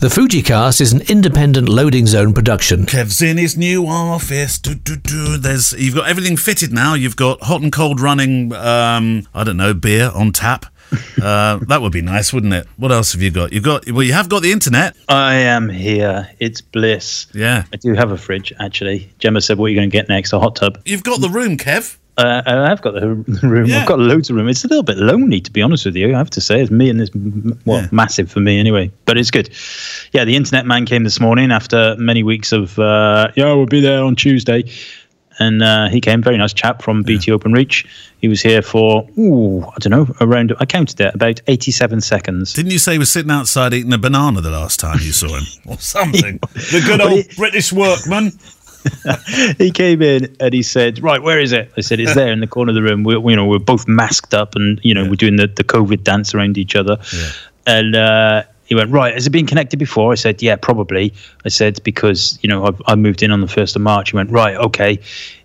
The Fujicast is an independent loading zone production. Kev's in his new office. Do, do, do. There's you've got everything fitted now. You've got hot and cold running. Um, I don't know beer on tap. Uh, that would be nice, wouldn't it? What else have you got? You've got well, you have got the internet. I am here. It's bliss. Yeah, I do have a fridge actually. Gemma said, "What are you going to get next?" A hot tub. You've got the room, Kev. Uh, I have got the room. Yeah. I've got loads of room. It's a little bit lonely, to be honest with you. I have to say, it's me and this, well, Yeah. massive for me anyway. But it's good. Yeah, the internet man came this morning after many weeks of, uh, yeah, we'll be there on Tuesday. And uh, he came, very nice chap from BT OpenReach. He was here for, ooh, I don't know, around, I counted it, about 87 seconds. Didn't you say he was sitting outside eating a banana the last time you saw him, or something? the good old British workman. he came in and he said, "Right, where is it?" I said, "It's there in the corner of the room. We're, you know, we're both masked up, and you know, we're doing the, the COVID dance around each other." And uh, he went, "Right, has it been connected before?" I said, "Yeah, probably." I said because you know I, I moved in on the first of March. He went, "Right, okay."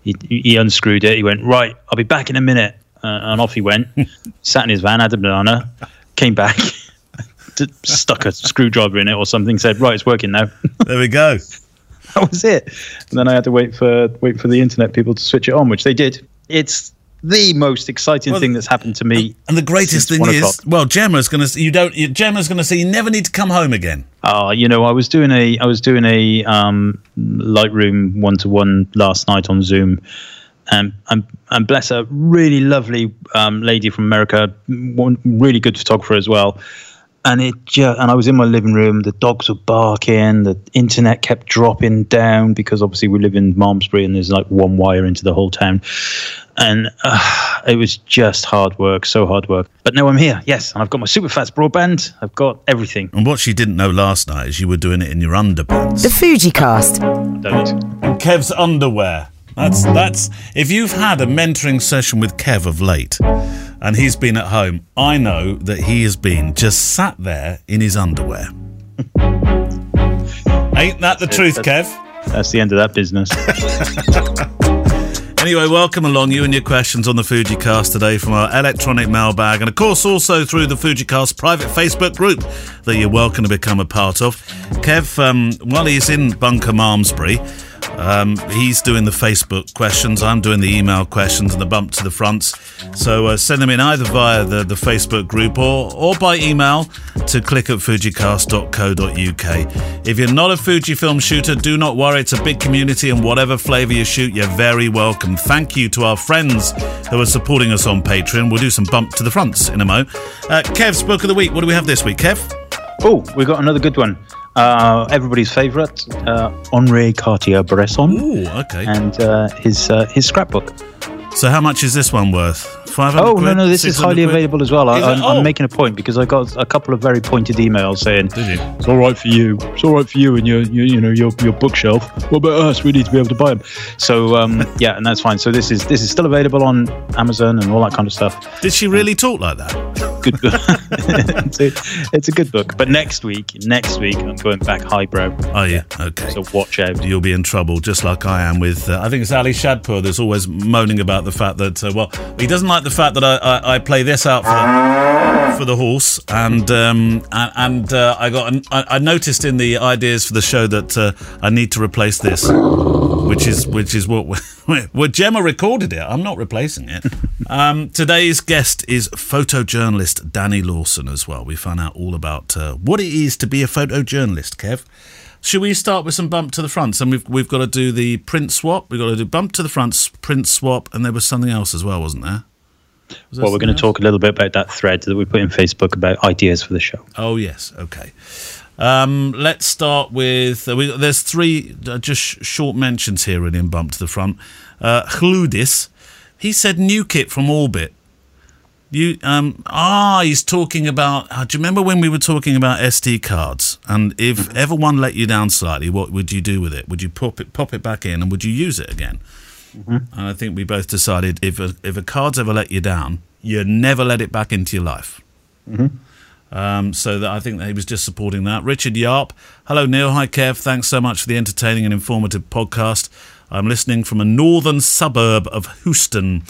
He, he unscrewed it. He went, "Right, I'll be back in a minute," uh, and off he went. sat in his van, had a banana, came back. Stuck a screwdriver in it or something. Said, "Right, it's working now." There we go. that was it. And then I had to wait for wait for the internet people to switch it on, which they did. It's the most exciting Well, thing that's happened to me. And the greatest thing is, o'clock. well, Gemma's going to you don't you, Gemma's going to say you never need to come home again. Uh, you know, I was doing a I was doing a um, Lightroom one to one last night on Zoom. And, and and bless her, really lovely um, lady from America, one really good photographer as well. And it just, and I was in my living room. The dogs were barking. The internet kept dropping down because obviously we live in Malmesbury and there's like one wire into the whole town. And uh, it was just hard work, so hard work. But now I'm here, yes, and I've got my super fast broadband. I've got everything. And what she didn't know last night is you were doing it in your underpants. The Fujicast. Don't. Kev's underwear. That's that's if you've had a mentoring session with Kev of late and he's been at home, I know that he has been just sat there in his underwear. Ain't that the truth, Kev? That's the end of that business. Anyway, welcome along you and your questions on the Fujicast today from our electronic mailbag, and of course also through the Fujicast private Facebook group that you're welcome to become a part of. Kev, um, while he's in Bunker Malmesbury, um, he's doing the Facebook questions. I'm doing the email questions and the bump to the fronts. So uh, send them in either via the, the Facebook group or, or by email to click at fujicast.co.uk. If you're not a Fujifilm shooter, do not worry. It's a big community, and whatever flavour you shoot, you're very welcome. Thank you to our friends who are supporting us on Patreon. We'll do some bump to the fronts in a mo. Uh, Kev's book of the week. What do we have this week, Kev? oh, we got another good one. Uh, everybody's favourite, uh, Henri Cartier-Bresson, Ooh, okay. and uh, his uh, his scrapbook. So how much is this one worth? 500 Oh no, no, this is highly quid? available as well. I, I'm, Oh. I'm making a point because I got a couple of very pointed emails saying Did you? it's all right for you, it's all right for you and your, your you know your your bookshelf. What about us? We need to be able to buy them. So um, yeah, and that's fine. So this is this is still available on Amazon and all that kind of stuff. Did she really talk like that? Good book. it's, a, it's a good book. But next week, next week, I'm going back highbrow. Oh, yeah. Okay. So watch out. You'll be in trouble, just like I am with. Uh, I think it's Ali Shadpur that's always moaning about the fact that, uh, well, he doesn't like the fact that I, I, I play this out for the, for the horse, and um, and, uh, I got an, I, I noticed in the ideas for the show that uh, I need to replace this, which is which is what well Gemma recorded it. I'm not replacing it. Um, today's guest is photojournalist Danny Lawson as well. We find out all about uh, what it is to be a photojournalist, Kev. Should we start with some bump to the fronts? And we've we've got to do the print swap. We've got to do bump to the fronts, print swap, and there was something else as well, wasn't there? Well, we're going to talk a little bit about that thread that we put in Facebook about ideas for the show. Oh yes, okay. Um, let's start with uh, we, there's three uh, just sh- short mentions here really in bump to the front. Uh, Hludis, he said new kit from Orbit. You um ah he's talking about. Uh, do you remember when we were talking about SD cards? And if ever one let you down slightly, what would you do with it? Would you pop it pop it back in and would you use it again? And I think we both decided if a, if a card's ever let you down, you never let it back into your life. Um, so that I think that he was just supporting that. Richard Yarp, hello Neil, hi Kev, thanks so much for the entertaining and informative podcast. I'm listening from a northern suburb of Houston.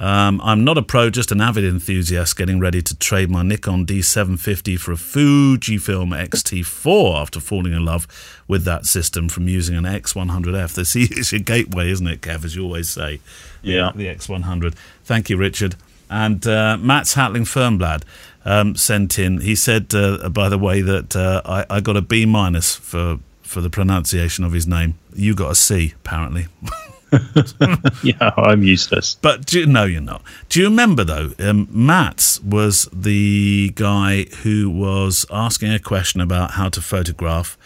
Um, I'm not a pro, just an avid enthusiast getting ready to trade my Nikon D750 for a Fujifilm X-T4 after falling in love with that system from using an X100F. This is your gateway, isn't it, Kev, as you always say? Yeah. The X100. Thank you, Richard. And uh, Matt's Hatling Fernblad um, sent in, he said, uh, by the way, that uh, I, I got a B minus for, for the pronunciation of his name. You got a C, apparently. yeah, I'm useless. But do, no, you're not. Do you remember though? Um, Matt was the guy who was asking a question about how to photograph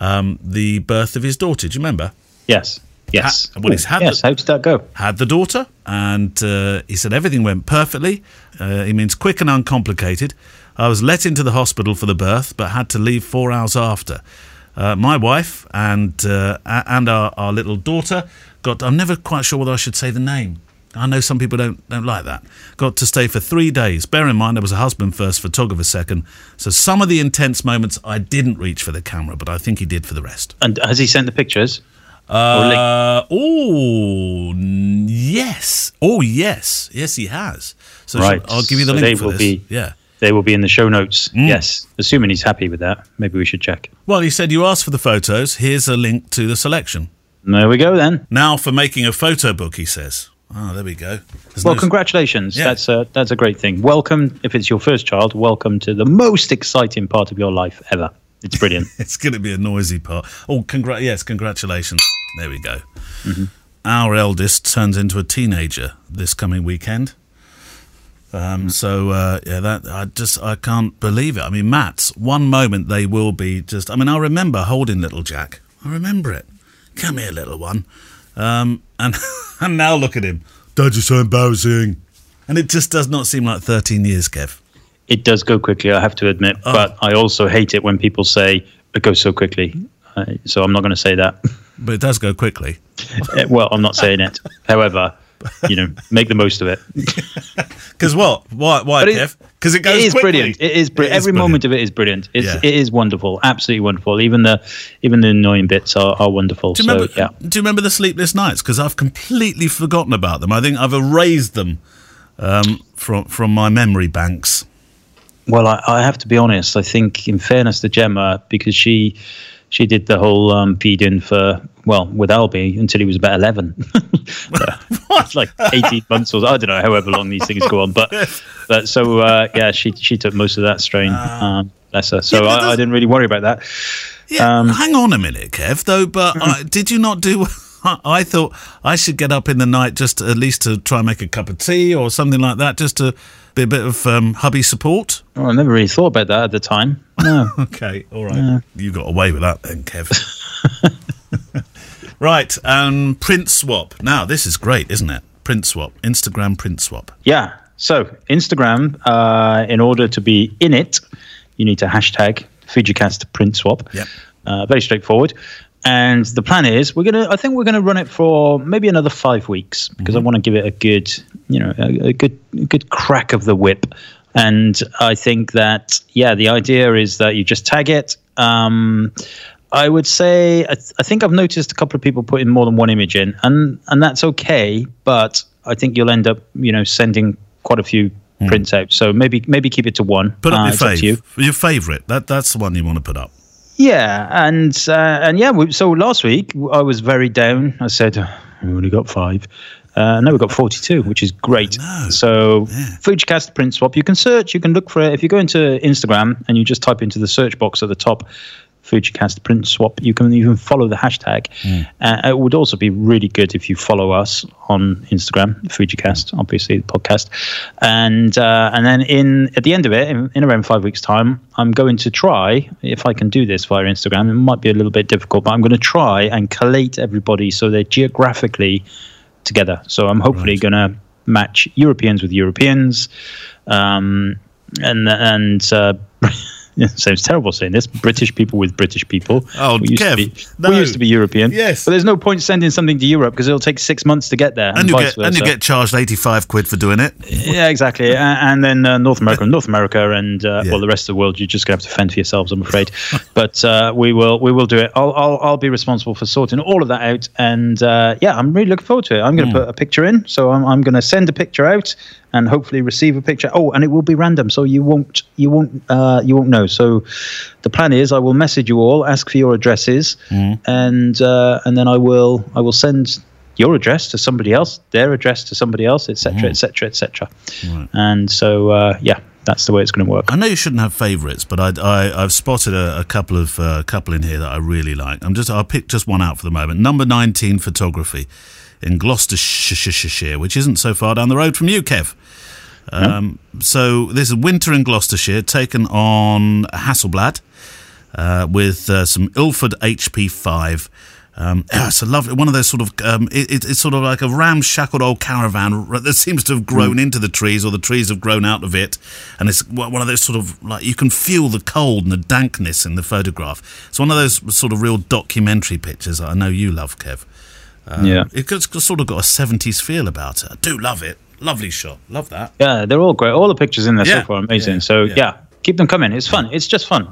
um, the birth of his daughter. Do you remember? Yes. Yes. Ha- well, he's had yes. the- How did that go? Had the daughter, and uh, he said everything went perfectly. Uh, he means quick and uncomplicated. I was let into the hospital for the birth, but had to leave four hours after. Uh, my wife and uh, and our, our little daughter got. I'm never quite sure whether I should say the name. I know some people don't don't like that. Got to stay for three days. Bear in mind, I was a husband first, photographer second. So some of the intense moments I didn't reach for the camera, but I think he did for the rest. And has he sent the pictures? Uh, oh, yes. Oh, yes. Yes, he has. So Right. I'll give you the So link they for will this. be- Yeah. They will be in the show notes. Mm. Yes. Assuming he's happy with that. Maybe we should check. Well, he said you asked for the photos. Here's a link to the selection. There we go then. Now for making a photo book, he says. Oh, there we go. There's Well, no- congratulations. Yeah. That's a that's a great thing. Welcome, if it's your first child, welcome to the most exciting part of your life ever. It's brilliant. It's going to be a noisy part. Oh, congr- yes, congratulations. There we go. Mm-hmm. Our eldest turns into a teenager this coming weekend. Um, so uh, yeah, that I just I can't believe it. I mean, Matt's one moment they will be just. I mean, I remember holding little Jack. I remember it. Come here, little one. Um, and and now look at him. Dad, you're so embarrassing. And it just does not seem like 13 years, Kev. it does go quickly, I have to admit, Oh. but I also hate it when people say it goes so quickly. Uh, so I'm not going to say that. But it does go quickly. Uh, well, I'm not saying it. However, you know, make the most of it. Because what? Why, why But it- Kev? Because it goes it is quickly. brilliant. It is brilliant. It Every moment of it is brilliant. It's, Yeah. It is wonderful. Absolutely wonderful. Even the even the annoying bits are, are wonderful. Do you, so remember, yeah. do you remember the sleepless nights? Because I've completely forgotten about them. I think I've erased them um, from from my memory banks. Well, I, I have to be honest. I think, in fairness to Gemma, because she she did the whole um, feed in for well with Albie until he was about eleven. It's like eighteen months or I don't know, however long these things go on. But but so uh, yeah, she she took most of that strain. um, bless her. So Ah. Yeah, I, I didn't really worry about that. Yeah, Um, hang on a minute, Kev. Though, but I, did you not do? I thought I should get up in the night just to, at least to try and make a cup of tea or something like that, just to be a bit of um, hubby support. Oh, I never really thought about that at the time. No. Okay, all right. You got away with that then, Kev. right, um, print swap. Now this is great, isn't it? Print swap, Instagram print swap. Yeah. So Instagram, uh, in order to be in it, you need to hashtag FujiCast print swap. Yep. Uh, very straightforward. And the plan is we're gonna. I think we're gonna run it for maybe another five weeks because I want to give it a good, you know, a, a good, a good crack of the whip. And I think that yeah, the idea is that you just tag it. Um, I would say I, th- I think I've noticed a couple of people putting more than one image in, and and that's okay. But I think you'll end up, you know, sending quite a few prints out. So maybe maybe keep it to one. Put up Uh, your up you. your favourite. That that's the one you want to put up. Yeah, and uh, and yeah. We, so last week I was very down. I said "Oh, we only got five. Uh, now we've got 42, which is great. So, Fujicast print swap. You can search, you can look for it. If you go into Instagram and you just type into the search box at the top, Fujicast print swap, you can even follow the hashtag. Uh, it would also be really good if you follow us on Instagram, Fujicast, obviously the podcast. And uh, and then in at the end of it, in, in around five weeks' time, I'm going to try if I can do this via Instagram. It might be a little bit difficult, but I'm going to try and collate everybody so they're geographically together. So I'm hopefully going to match Europeans with Europeans, um, and and uh, Yeah, sounds terrible saying this. British people with British people. Oh, we used, Kev, to, be, no. we used to be European. Yes. but there's no point sending something to Europe because it'll take six months to get there, and, And you vice get and you get charged eighty five quid for doing it. Yeah, exactly. And then uh, North America, North America, and uh, Yeah. well, the rest of the world, you're just going to have to fend for yourselves, I'm afraid. but uh, we will, we will do it. I'll, I'll, I'll be responsible for sorting all of that out. And uh, yeah, I'm really looking forward to it. I'm going to put a picture in, so I'm, I'm going to send a picture out and hopefully receive a picture. Oh, and it will be random, so you won't, you won't, uh, you won't know. So the plan is, I will message you all, ask for your addresses, and uh, and then I will, I will send your address to somebody else, their address to somebody else, etc., etc., etc. And so, uh, yeah, that's the way it's going to work. I know you shouldn't have favourites, but I, I I've spotted a, a couple of uh, couple in here that I really like. I'm just I'll pick just one out for the moment. Number nineteen photography in Gloucestershire, which isn't so far down the road from you, Kev. Um, So this is winter in Gloucestershire, taken on Hasselblad uh, with uh, some Ilford HP5. Um, it's a lovely one of those sort of. Um, it, it- it's sort of like a ramshackled old caravan that seems to have grown into the trees, or the trees have grown out of it, and it's one one of those sort of like you can feel the cold and the dankness in the photograph. It's one of those sort of real documentary pictures that I know you love, Kev. Um, Yeah. it's got- sort of got a seventies feel about it. I do love it. Lovely shot. Love that. Yeah, they're all great. All the pictures in there Yeah. so far are amazing. Yeah. So Yeah. yeah. keep them coming. It's fun. It's just fun.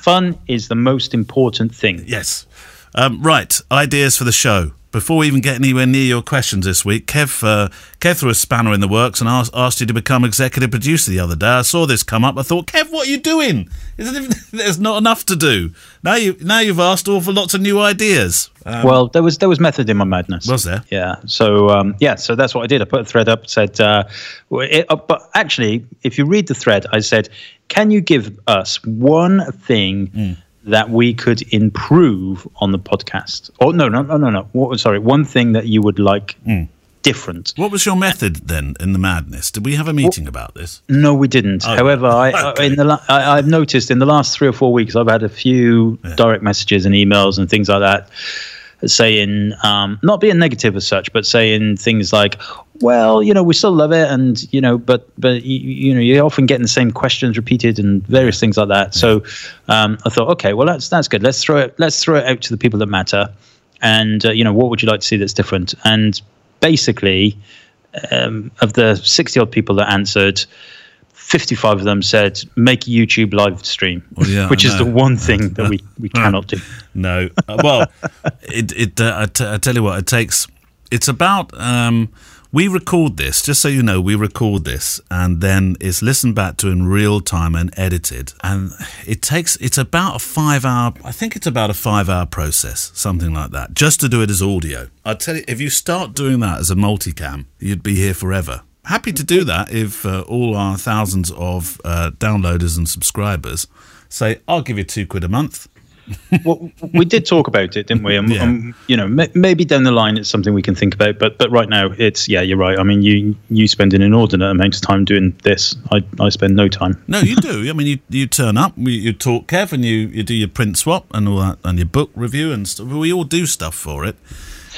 Fun is the most important thing. Yes. Um, right. Ideas for the show. Before we even get anywhere near your questions this week, Kev, uh, Kev threw a spanner in the works and asked, asked you to become executive producer the other day. I saw this come up. I thought, Kev, what are you doing? It, there's not enough to do. Now you now you've asked all for lots of new ideas. Um, well, there was there was method in my madness. Was there? Yeah. So um, yeah. So that's what I did. I put a thread up. Said, uh, it, uh, but actually, if you read the thread, I said, can you give us one thing Hmm. That we could improve on the podcast? Oh no, no, no, no, no. What, sorry, one thing that you would like Hmm. different. what was your method then in the madness? Did we have a meeting about this? No, we didn't. Oh, However, I, I okay. in the la- I, I've noticed in the last three or four weeks, I've had a few direct messages and emails and things like that, saying um, not being negative as such, but saying things like, "Well, you know, we still love it, and you know, but but you, you know, you're often getting the same questions repeated and various things like that." So um, I thought, okay, well, that's that's good. Let's throw it. Let's throw it out to the people that matter, and uh, you know, what would you like to see that's different? And basically um, of the 60 odd people that answered, 55 of them said, make a YouTube live stream, Well, yeah, which is the one thing that we, we cannot do. No. Uh, well, it, it uh, I, t- I tell you what, it takes. It's about. Um, we record this, just so you know, we record this, and then it's listened back to in real time and edited. And it takes. It's about a five-hour. I think it's about a five-hour process, something like that, just to do it as audio. I tell you, if you start doing that as a multicam, you'd be here forever. Happy to do that if uh, all our thousands of uh, downloaders and subscribers say, "I'll give you two quid a month." Well, we did talk about it, didn't we? And, Yeah. um, you know, may, maybe down the line it's something we can think about. But but right now, it's yeah, you're right. I mean, you you spend an inordinate amount of time doing this. I I spend no time. No, you do. I mean, you you turn up, you talk Kev, and you, you do your print swap and all that, and your book review and stuff. We all do stuff for it.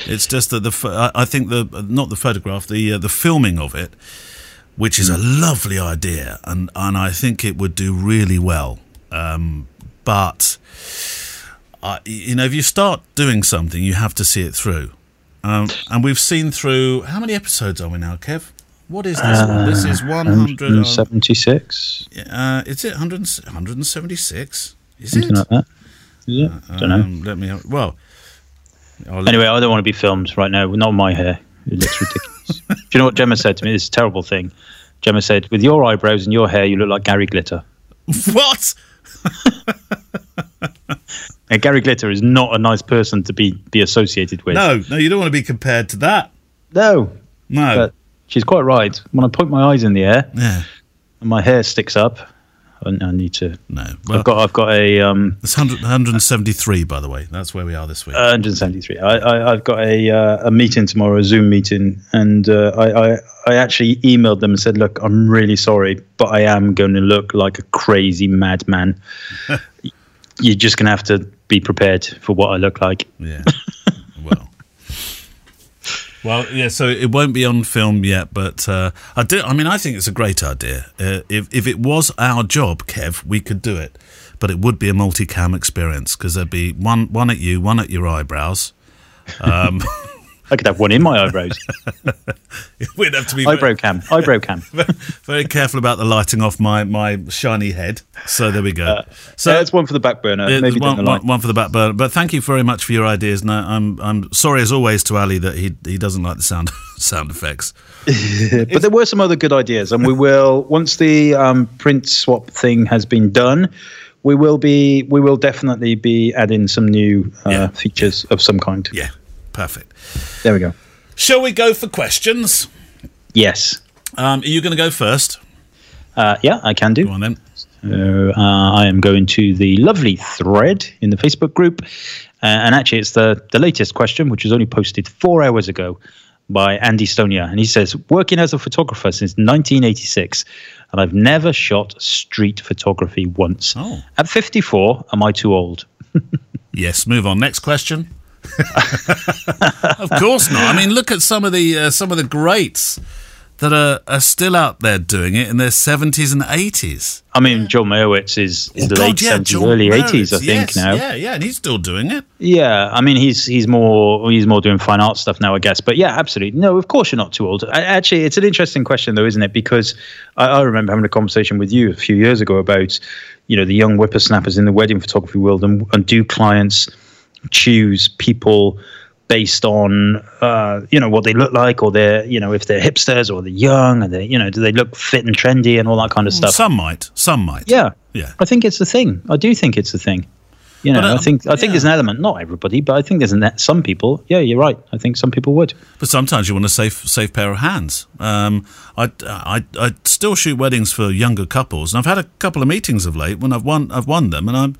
It's just that the I I think the not the photograph, the uh, the filming of it, which is a lovely idea, and and I think it would do really well. Um, but I, you know, if you start doing something, you have to see it through. Um, and we've seen through how many episodes are we now, Kev? What is this? one? This is 176, Uh, is it 100, 176? Is something it? like that. Is it? don't know. Um, let me. Have, well, let- Anyway, I don't want to be filmed right now. Not my hair. It looks ridiculous. Do you know what Gemma said to me? This is a terrible thing. Gemma said, "With your eyebrows and your hair, you look like Gary Glitter." what? And Gary Glitter is not a nice person to be be associated with. No, no, you don't want to be compared to that. no. No. But she's quite right. When I point my eyes in the air yeah. and my hair sticks up, I, I need to. No. Well, I've got I've got a um, it's 100, 173, by the way. That's where we are this week. Uh, 173. I, I, I've got a uh, a meeting tomorrow, a Zoom meeting, and uh, I, I I actually emailed them and said, "Look, I'm really sorry, but I am going to look like a crazy madman. You're just going to have to be prepared for what I look like." yeah. well. Yeah, so it won't be on film yet, but uh, I do. I mean, I think it's a great idea. Uh, if if it was our job, Kev, we could do it, but it would be a multicam experience because there'd be one one at you, one at your eyebrows. Um, I could have one in my eyebrows. we'd have to be eyebrow cam. Eyebrow cam. very, very careful about the lighting off my my shiny head. So there we go. Uh, so that's one for the back burner. Maybe one, down the line. one, one for the back burner. But thank you very much for your ideas. No, I'm I'm sorry as always to Ali that he he doesn't like the sound sound effects. but there were some other good ideas, and we will once the um, print swap thing has been done. We will be. We will definitely be adding some new uh, Yeah. features of some kind. Yeah, perfect. There we go. Shall we go for questions? Yes. Um, are you going to go first? Uh, yeah, I can do. Go on then. So, uh, I am going to the lovely thread in the Facebook group, uh, and actually, it's the the latest question, which was only posted four hours ago by Andy Stonia, and he says, "Working as a photographer since 1986, and I've never shot street photography once. Oh. At 54, am I too old?" Yes. Move on. Next question. of course not. I mean, look at some of the uh, some of the greats that are, are still out there doing it in their seventies and eighties. I mean, John Meyerowitz is, is late 70s, John early 80s, I think Yes, now. Yeah, yeah, and he's still doing it. Yeah, I mean he's he's more he's more doing fine art stuff now, I guess. But yeah, absolutely. No, of course you're not too old. I, actually, it's an interesting question though, isn't it? Because I, I remember having a conversation with you a few years ago about you know the young whippersnappers in the wedding photography world, and, and do clients choose people based on uh, you know what they look like, or they're you know if they're hipsters or they're young, and they you know do they look fit and trendy and all that kind of stuff. Some might, some might. Yeah, Yeah. I think it's a thing. I do think it's a thing. You know, But, uh, I think I think yeah. there's an element. Not everybody, but I think there's an, some people. Yeah, you're right. I think some people would. But sometimes you want a safe, safe pair of hands. Um, I, I, I still shoot weddings for younger couples, and I've had a couple of meetings of late when I've won, I've won them, and I'm,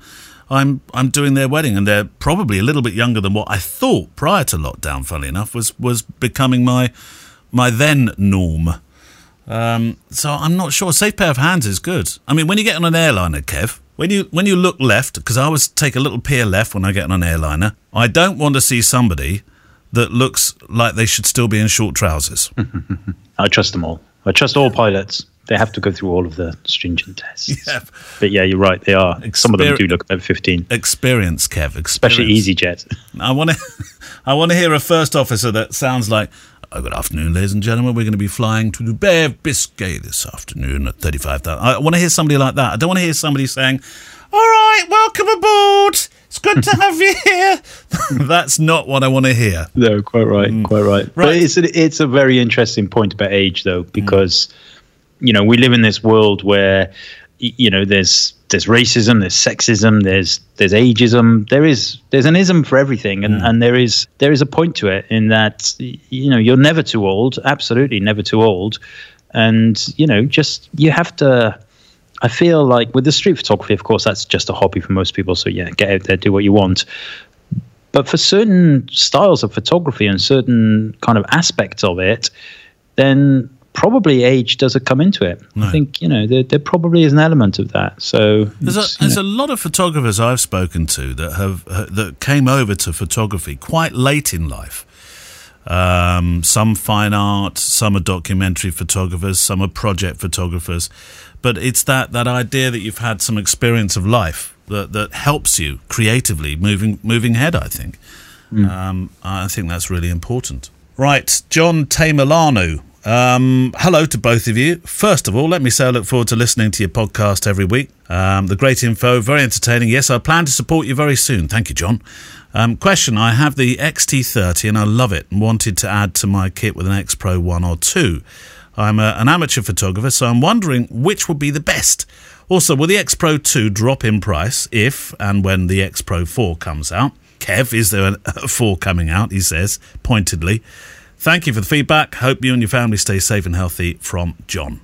I'm, I'm doing their wedding, and they're probably a little bit younger than what I thought prior to lockdown. Funnily enough, was was becoming my, my then norm. Um, so I'm not sure. A safe pair of hands is good. I mean, when you get on an airliner, Kev, when you when you look left, because I always take a little peer left when I get on an airliner. I don't want to see somebody that looks like they should still be in short trousers. I trust them all. I trust all pilots. They have to go through all of the stringent tests. Yeah. But yeah, you're right. They are. Some of them do look about 15, Experience, Kev. Experience. especially EasyJet. I want to, I want to hear a first officer that sounds like, oh, "Good afternoon, ladies and gentlemen. We're going to be flying to of Biscay this afternoon at thirty-five thousand. I want to hear somebody like that. I don't want to hear somebody saying, "All right, welcome aboard. It's good to have you here." That's not what I want to hear. No, quite right, mm. quite right. But it's a, it's a very interesting point about age, though, because you know we live in this world where you know there's there's racism, there's sexism, there's there's ageism, there is there's an ism for everything, and mm. and there is there is a point to it in that you know you're never too old, absolutely never too old, and you know just you have to. I feel like with the street photography, of course, that's just a hobby for most people. So yeah, get out there, do what you want. But for certain styles of photography and certain kind of aspects of it, then probably age doesn't come into it. I think you know there, there probably is an element of that. So There's a, you there's know, a lot of photographers I've spoken to that have that came over to photography quite late in life. Um, some fine art, some are documentary photographers, some are project photographers. But it's that, that idea that you've had some experience of life that, that helps you creatively moving moving ahead. I think. Um, I think that's really important. Right, John Tamerlano. Um, hello to both of you. First of all, let me say I look forward to listening to your podcast every week. Um, the great info, very entertaining. Yes, I plan to support you very soon. Thank you, John. Um, question I have the XT30 and I love it and wanted to add to my kit with an X Pro 1 or 2. I'm a, an amateur photographer, so I'm wondering which would be the best. Also, will the X Pro 2 drop in price if and when the X Pro 4 comes out? Kev, is there a 4 coming out? He says, pointedly. Thank you for the feedback. Hope you and your family stay safe and healthy from John.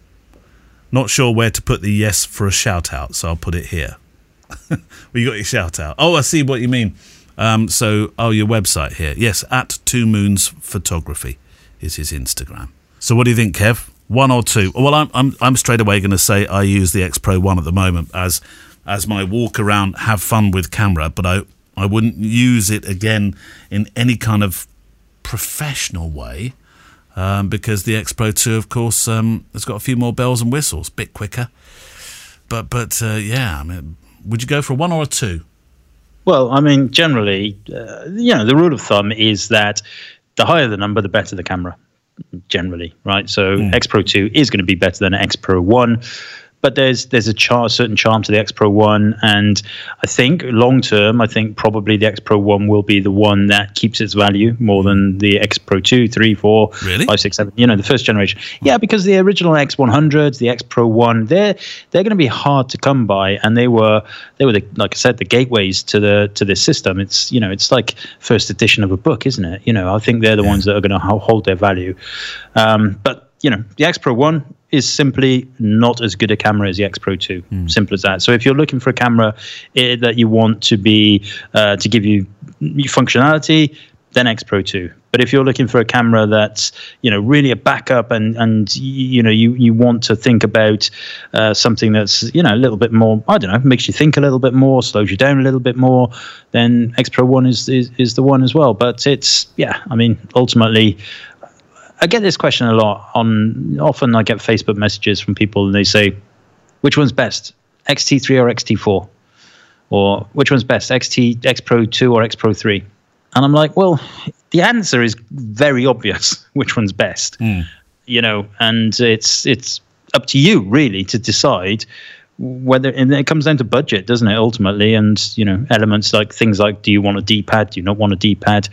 Not sure where to put the yes for a shout out, so I'll put it here. well, you got your shout out. Oh, I see what you mean. Um, so, oh, your website here. Yes, at Two Moons Photography is his Instagram. So, what do you think, Kev? One or two? Well, I'm I'm, I'm straight away going to say I use the X Pro One at the moment as as my walk around, have fun with camera, but I I wouldn't use it again in any kind of professional way. Um, because the X Pro 2, of course, um, has got a few more bells and whistles, a bit quicker. But but uh, yeah, I mean, would you go for a one or a two? Well, I mean, generally, uh, you know, the rule of thumb is that the higher the number, the better the camera. Generally, right? So mm. X Pro 2 is going to be better than X Pro 1 but there's there's a char- certain charm to the X Pro One, and I think long term, I think probably the X Pro One will be the one that keeps its value more than the X Pro Two, Three, Four, really? Five, Six, Seven. You know, the first generation. Yeah, because the original X 100s, the X Pro One, they're they're going to be hard to come by, and they were they were the, like I said, the gateways to the to this system. It's you know, it's like first edition of a book, isn't it? You know, I think they're the yeah. ones that are going to hold their value. Um, but you know, the X Pro One is simply not as good a camera as the X Pro 2. Mm. Simple as that. So if you're looking for a camera eh, that you want to be uh, to give you functionality, then X Pro 2. But if you're looking for a camera that's you know really a backup and and you know you you want to think about uh, something that's you know a little bit more I don't know makes you think a little bit more slows you down a little bit more then X Pro One is, is is the one as well. But it's yeah I mean ultimately I get this question a lot. On often, I get Facebook messages from people, and they say, "Which one's best, XT3 or XT4, or which one's best, XT X Pro 2 or X Pro 3?" And I'm like, "Well, the answer is very obvious. Which one's best, mm. you know? And it's it's up to you really to decide." whether and it comes down to budget doesn't it ultimately and you know elements like things like do you want a d-pad do you not want a d-pad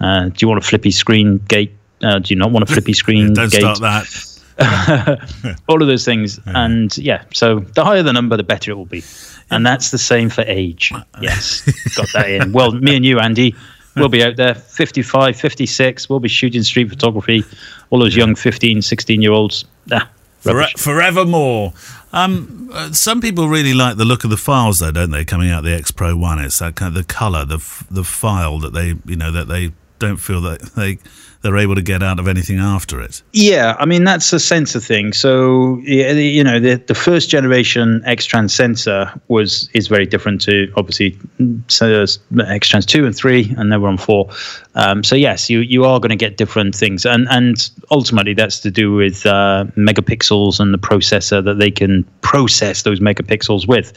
uh, do you want a flippy screen gate uh, do you not want a flippy screen? Don't gate? start that. all of those things. Yeah. And yeah, so the higher the number, the better it will be. And that's the same for age. Yes, got that in. Well, me and you, Andy, we'll be out there 55, 56. We'll be shooting street photography. All those young 15, 16 year olds. Ah, For, forevermore. Um, uh, some people really like the look of the files, though, don't they? Coming out the X Pro One, it's that kind of the color, the the file that they, you know, that they don't feel that they they're able to get out of anything after it. Yeah, I mean that's a sensor thing. So you know the the first generation X-Trans sensor was is very different to obviously X-Trans two and three, and then we're on four. Um, so yes, you you are going to get different things, and and ultimately that's to do with uh, megapixels and the processor that they can process those megapixels with.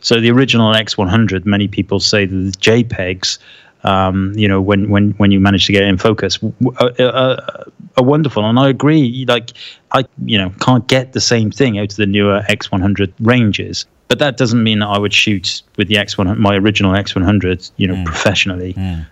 So the original X100, many people say the JPEGs um, you know, when, when, when you manage to get it in focus, are, are, are, wonderful. And I agree, like, I, you know, can't get the same thing out of the newer X100 ranges. But that doesn't mean that I would shoot with the X100, my original X100, you know, mm. professionally. Mm.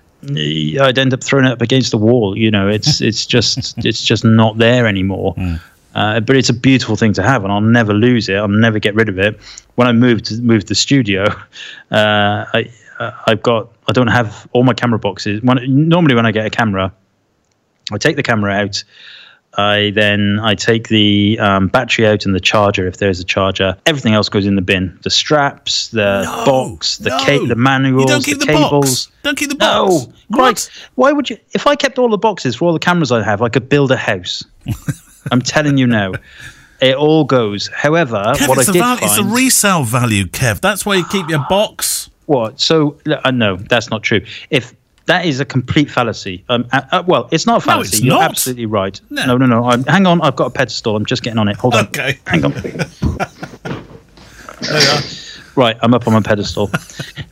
I'd end up throwing it up against the wall. You know, it's it's just it's just not there anymore. Mm. Uh, but it's a beautiful thing to have, and I'll never lose it. I'll never get rid of it. When I moved moved the studio, uh, I uh, I've got I don't have all my camera boxes. When, normally, when I get a camera, I take the camera out. I then I take the um, battery out and the charger if there's a charger. Everything else goes in the bin. The straps, the no, box, the no. ca- the manuals, don't keep the, the cables. Box. Don't keep the box. No, Christ, why would you? If I kept all the boxes for all the cameras I have, I could build a house. I'm telling you now. It all goes. However, Kev, what I did val- find, it's a resale value, Kev. That's why you keep your box. What? So uh, no, that's not true. If that is a complete fallacy. Um, uh, uh, well, it's not a fallacy. No, it's You're not. absolutely right. No, no, no. no. I'm, hang on, I've got a pedestal. I'm just getting on it. Hold on. Okay. Hang on. right, I'm up on my pedestal.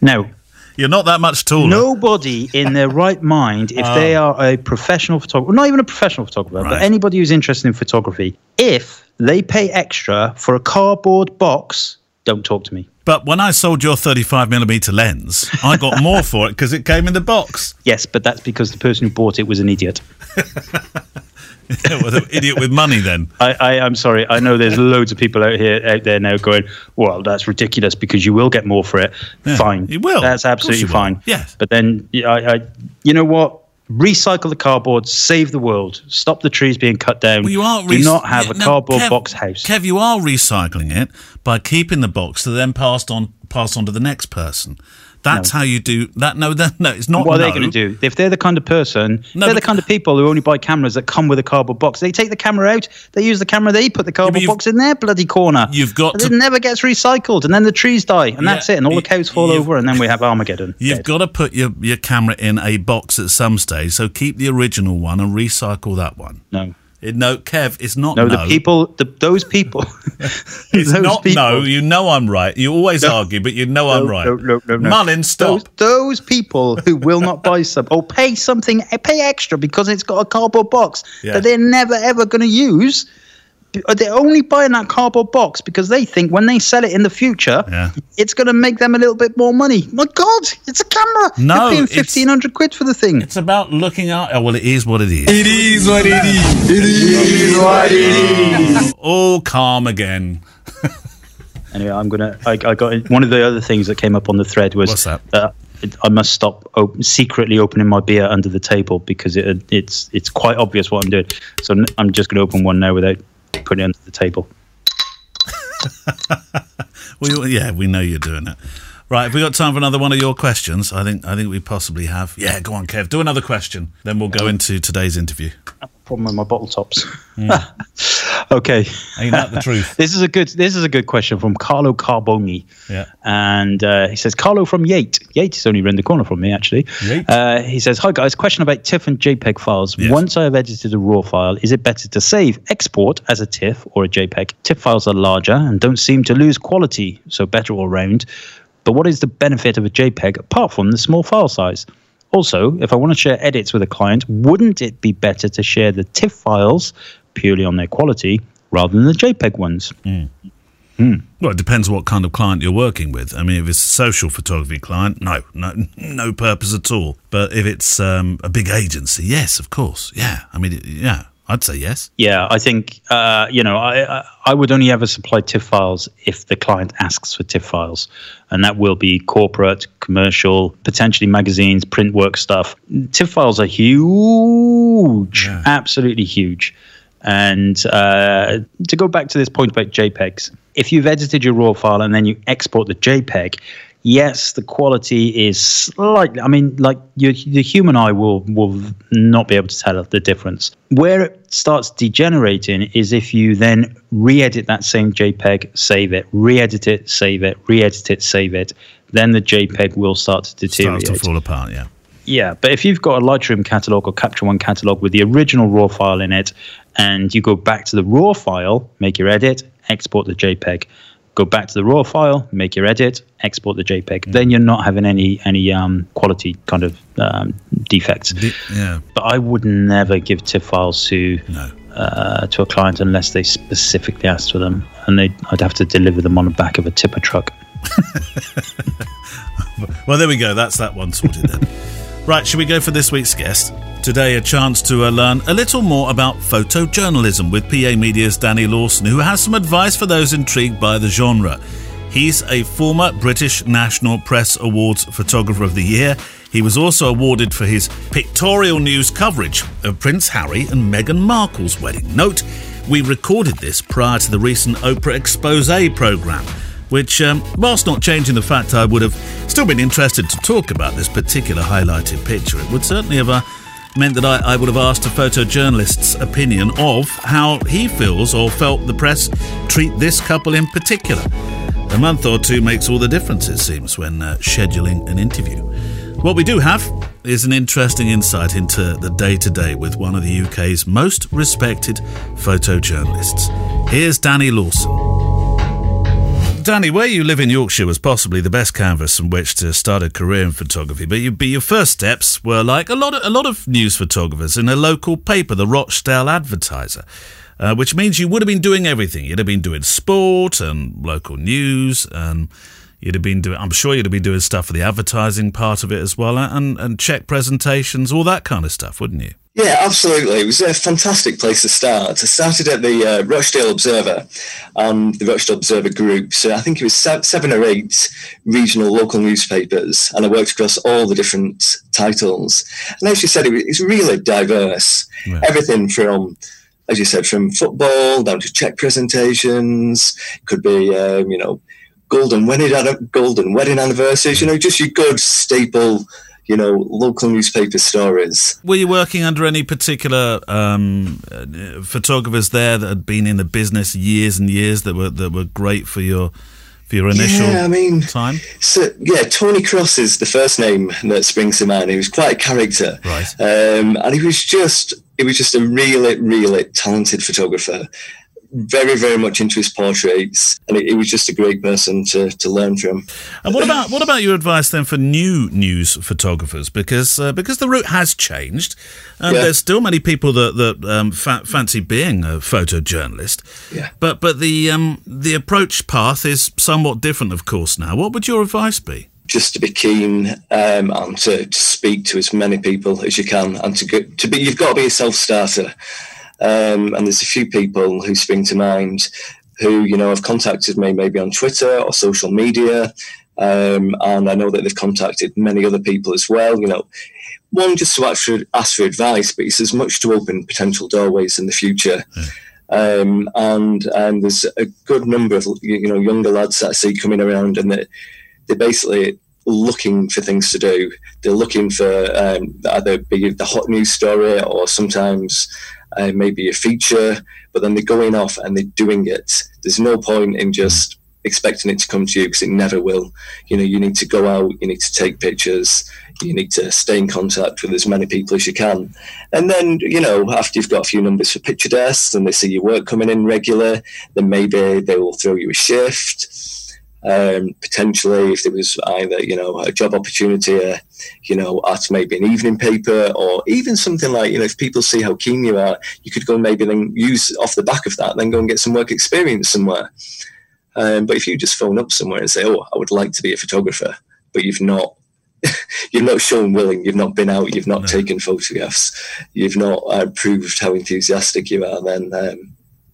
now, you're not that much taller. Nobody in their right mind, if oh. they are a professional photographer, not even a professional photographer, right. but anybody who's interested in photography, if they pay extra for a cardboard box, don't talk to me. But when I sold your 35 millimeter lens, I got more for it because it came in the box. Yes, but that's because the person who bought it was an idiot. was an idiot with money then. I, I, am sorry. I know there's loads of people out here out there now going, well, that's ridiculous because you will get more for it. Yeah, fine. You will. That's absolutely fine. Will. Yes. But then I, I, you know what? Recycle the cardboard, save the world, stop the trees being cut down. Well, you are Do not have yeah, a no, cardboard Kev, box house. Kev, you are recycling it by keeping the box to then passed on pass on to the next person. That's No. how you do that. No, that, no, it's not. What are they no. going to do? If they're the kind of person, No, they're the kind of people who only buy cameras that come with a cardboard box. They take the camera out, they use the camera, they put the cardboard you've- box in their bloody corner. You've got And to- it never gets recycled, and then the trees die, and Yeah, that's it, and all the cows fall over, and then we have Armageddon. You've Dead. got to put your, your camera in a box at some stage. So keep the original one and recycle that one. no. It, no, Kev, it's not No, no. the people, the, those people, It's those not people- no. You know I'm right. You always argue, but you know I'm right. no, no, no, no. Mullin, stop. Those, those people who will not buy some or pay something, pay extra because it's got a cardboard box Yeah. that they're never ever going to use. They're only buying that cardboard box because they think when they sell it in the future, Yeah. it's going to make them a little bit more money. My God, it's a camera. No, You're paying it's- fifteen hundred quid for the thing. It's about looking out. Oh, well, it is what it is. It is what it is. It is what it is. All calm again. Anyway, I'm gonna. I, I got one of the other things that came up on the thread was What's that? Uh, I must stop op- secretly opening my beer under the table because it, it's it's quite obvious what I'm doing. So I'm just going to open one now without putting it under the table. Well, yeah, we know you're doing it. Right, have we got time for another one of your questions? I think I think we possibly have. Yeah, go on, Kev. Do another question. Then we'll go into today's interview. Problem with my bottle tops. okay, Ain't that the truth? this is a good this is a good question from Carlo Carboni. Yeah. And uh, he says, Carlo from Yate. Yate is only around the corner from me, actually. Yate. Uh, he says, Hi, guys. Question about TIFF and JPEG files. Yes. Once I have edited a RAW file, is it better to save, export as a TIFF or a JPEG? TIFF files are larger and don't seem to lose quality, so better all round. But what is the benefit of a JPEG apart from the small file size? Also, if I want to share edits with a client, wouldn't it be better to share the TIFF files purely on their quality rather than the JPEG ones? Well, it depends what kind of client you're working with. I mean, if it's a social photography client, no, no, no purpose at all. But if it's um, a big agency, yes, of course, yeah. I mean, yeah, I'd say yes. Yeah, I think uh, you know I, I would only ever supply TIFF files if the client asks for TIFF files, and that will be corporate, commercial, potentially magazines, print work stuff. TIFF files are huge, Yeah. absolutely huge. And uh, to go back to this point about JPEGs, if you've edited your RAW file and then you export the JPEG, yes, the quality is slightly. I mean, like your, the human eye will will not be able to tell the difference. Where it starts degenerating is if you then re-edit that same JPEG, save it, re-edit it, save it, re-edit it, save it. Then the JPEG will start to deteriorate. Starts to fall apart, yeah. Yeah, but if you've got a Lightroom catalog or Capture One catalog with the original RAW file in it, and you go back to the RAW file, make your edit, export the JPEG, go back to the RAW file, make your edit, export the JPEG, then you're not having any any um, quality kind of um, defects. The- yeah, But I would never give TIFF files to no. uh, to a client unless they specifically asked for them, and they I'd have to deliver them on the back of a tipper truck. Well, there we go. That's that one sorted then. right, should we go for this week's guest? Today, a chance to uh, learn a little more about photojournalism with PA Media's Danny Lawson, who has some advice for those intrigued by the genre. He's a former British National Press Awards Photographer of the Year. He was also awarded for his pictorial news coverage of Prince Harry and Meghan Markle's wedding. Note, we recorded this prior to the recent Oprah Expose programme which, um, whilst not changing the fact I would have still been interested to talk about this particular highlighted picture, it would certainly have uh, meant that I, I would have asked a photojournalist's opinion of how he feels or felt the press treat this couple in particular. A month or two makes all the difference, it seems, when uh, scheduling an interview. What we do have is an interesting insight into the day to day with one of the UK's most respected photojournalists. Here's Danny Lawson. Danny, where you live in Yorkshire was possibly the best canvas from which to start a career in photography. But, you, but your first steps were like a lot of a lot of news photographers in a local paper, the Rochdale Advertiser, uh, which means you would have been doing everything. You'd have been doing sport and local news, and you'd have been doing. I'm sure you'd have been doing stuff for the advertising part of it as well, and and check presentations, all that kind of stuff, wouldn't you? Yeah, absolutely. It was a fantastic place to start. I started at the uh, Rochdale Observer and the Rochdale Observer Group. So I think it was se- seven or eight regional local newspapers, and I worked across all the different titles. And as you said, it was, it's really diverse. Yeah. Everything from, as you said, from football down to check presentations. Could be, um, you know, golden wedding golden wedding anniversaries. You know, just your good staple you know, local newspaper stories. Were you working under any particular um, uh, photographers there that had been in the business years and years that were that were great for your for your initial yeah, I mean, time? So yeah, Tony Cross is the first name that springs to mind. He was quite a character, right? Um, and he was just he was just a really really talented photographer very, very much into his portraits, and he was just a great person to, to learn from. And what about what about your advice then for new news photographers? Because uh, because the route has changed, and yeah. there's still many people that that um, fa- fancy being a photojournalist. Yeah. But but the um, the approach path is somewhat different, of course. Now, what would your advice be? Just to be keen um, and to, to speak to as many people as you can, and to go, to be you've got to be a self starter. Um, and there's a few people who spring to mind who, you know, have contacted me maybe on Twitter or social media. Um, and I know that they've contacted many other people as well. You know, one just to actually ask for advice, but he says much to open potential doorways in the future. Mm. Um, and and there's a good number of you know younger lads that I see coming around, and they they're basically looking for things to do. They're looking for um, either be the hot news story or sometimes uh, maybe a feature, but then they're going off and they're doing it. There's no point in just expecting it to come to you because it never will. You know, you need to go out, you need to take pictures, you need to stay in contact with as many people as you can. And then, you know, after you've got a few numbers for picture desks and they see your work coming in regular, then maybe they will throw you a shift um, potentially if there was either you know a job opportunity, uh, you know, at maybe an evening paper, or even something like you know if people see how keen you are, you could go and maybe then use off the back of that, then go and get some work experience somewhere. Um, but if you just phone up somewhere and say, "Oh, I would like to be a photographer," but you've not you've not shown willing, you've not been out, you've not no. taken photographs, you've not uh, proved how enthusiastic you are, then um,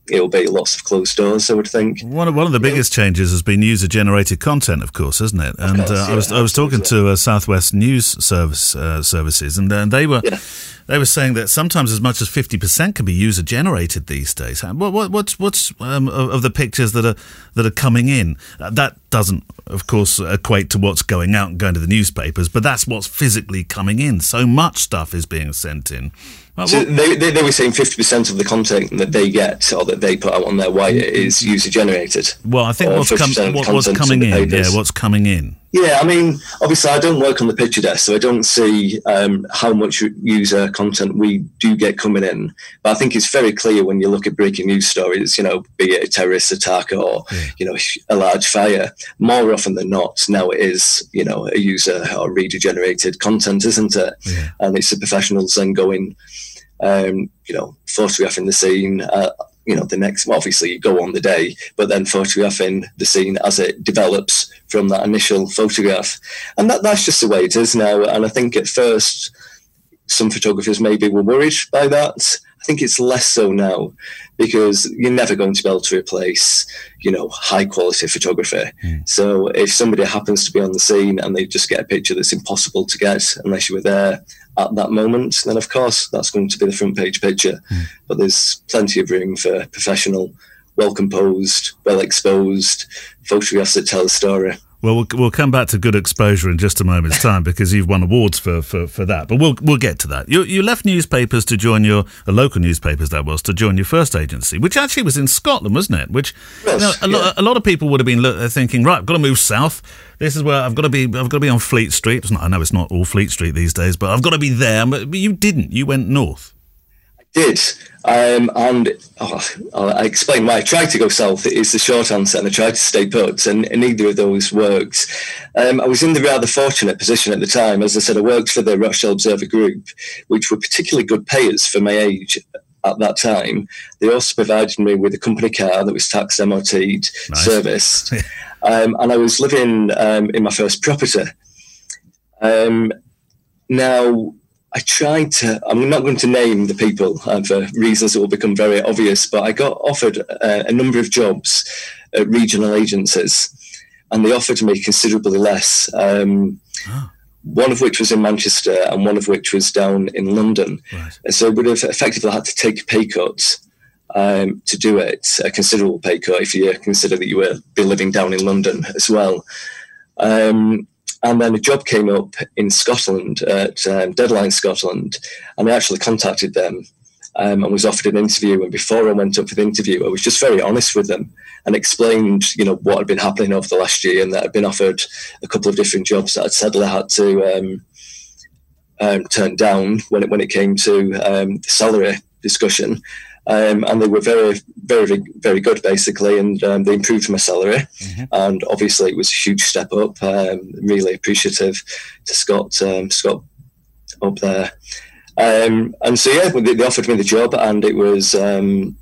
it'll be lots of closed doors. I would think. One of one of the biggest changes has been user generated content, of course, hasn't it? And course, uh, yeah, I was I was talking to uh, Southwest News Service uh, services, and uh, they were. Yeah. They were saying that sometimes as much as fifty percent can be user generated these days. What, what, what's what's um, of the pictures that are that are coming in? Uh, that doesn't, of course, equate to what's going out and going to the newspapers, but that's what's physically coming in. So much stuff is being sent in. So they, they, they, were saying 50% of the content that they get or that they put out on their wire is user generated. Well, I think what's, com- what, what's coming in, yeah, what's coming in. Yeah, I mean, obviously, I don't work on the picture desk, so I don't see um, how much user content we do get coming in. But I think it's very clear when you look at breaking news stories, you know, be it a terrorist attack or, yeah. you know, a large fire, more often than not, now it is, you know, a user or reader generated content, isn't it? Yeah. And it's the professionals then going, um, you know, photographing the scene. Uh, you know, the next, well, obviously you go on the day, but then photographing the scene as it develops from that initial photograph. And that, that's just the way it is now. And I think at first, some photographers maybe were worried by that. I think it's less so now because you're never going to be able to replace, you know, high quality photography. Mm. So if somebody happens to be on the scene and they just get a picture that's impossible to get unless you were there at that moment, then of course that's going to be the front page picture. Mm. But there's plenty of room for professional, well composed, well exposed photographs that tell a story. Well, well, we'll come back to good exposure in just a moment's time because you've won awards for, for, for that. But we'll we'll get to that. You you left newspapers to join your uh, local newspapers that was to join your first agency, which actually was in Scotland, wasn't it? Which yes, you know, a, yeah. lo- a lot of people would have been thinking, right, I've got to move south. This is where I've got to be. I've got to be on Fleet Street. Not, I know it's not all Fleet Street these days, but I've got to be there. But you didn't. You went north did. Um, and oh, I'll explain why I tried to go south. It's the short answer, and I tried to stay put, and, and neither of those worked. Um, I was in the rather fortunate position at the time. As I said, I worked for the Rochdale Observer Group, which were particularly good payers for my age at that time. They also provided me with a company car that was tax MOT'd, nice. serviced. um, and I was living um, in my first property. Um, now, I tried to, I'm not going to name the people uh, for reasons that will become very obvious, but I got offered uh, a number of jobs at regional agencies and they offered me considerably less. Um, oh. One of which was in Manchester and one of which was down in London. Right. So I would have effectively had to take a pay cut um, to do it, a considerable pay cut if you consider that you were be living down in London as well. Um, and then a job came up in Scotland at um, Deadline Scotland, and I actually contacted them um, and was offered an interview. And before I went up for the interview, I was just very honest with them and explained, you know, what had been happening over the last year, and that I'd been offered a couple of different jobs that I'd sadly had to um, um, turn down when it when it came to um, the salary discussion. Um, and they were very, very, very good, basically, and um, they improved my salary. Mm-hmm. And obviously, it was a huge step up. Um, really appreciative to Scott, um, Scott up there. Um, and so, yeah, they, offered me the job, and it was um,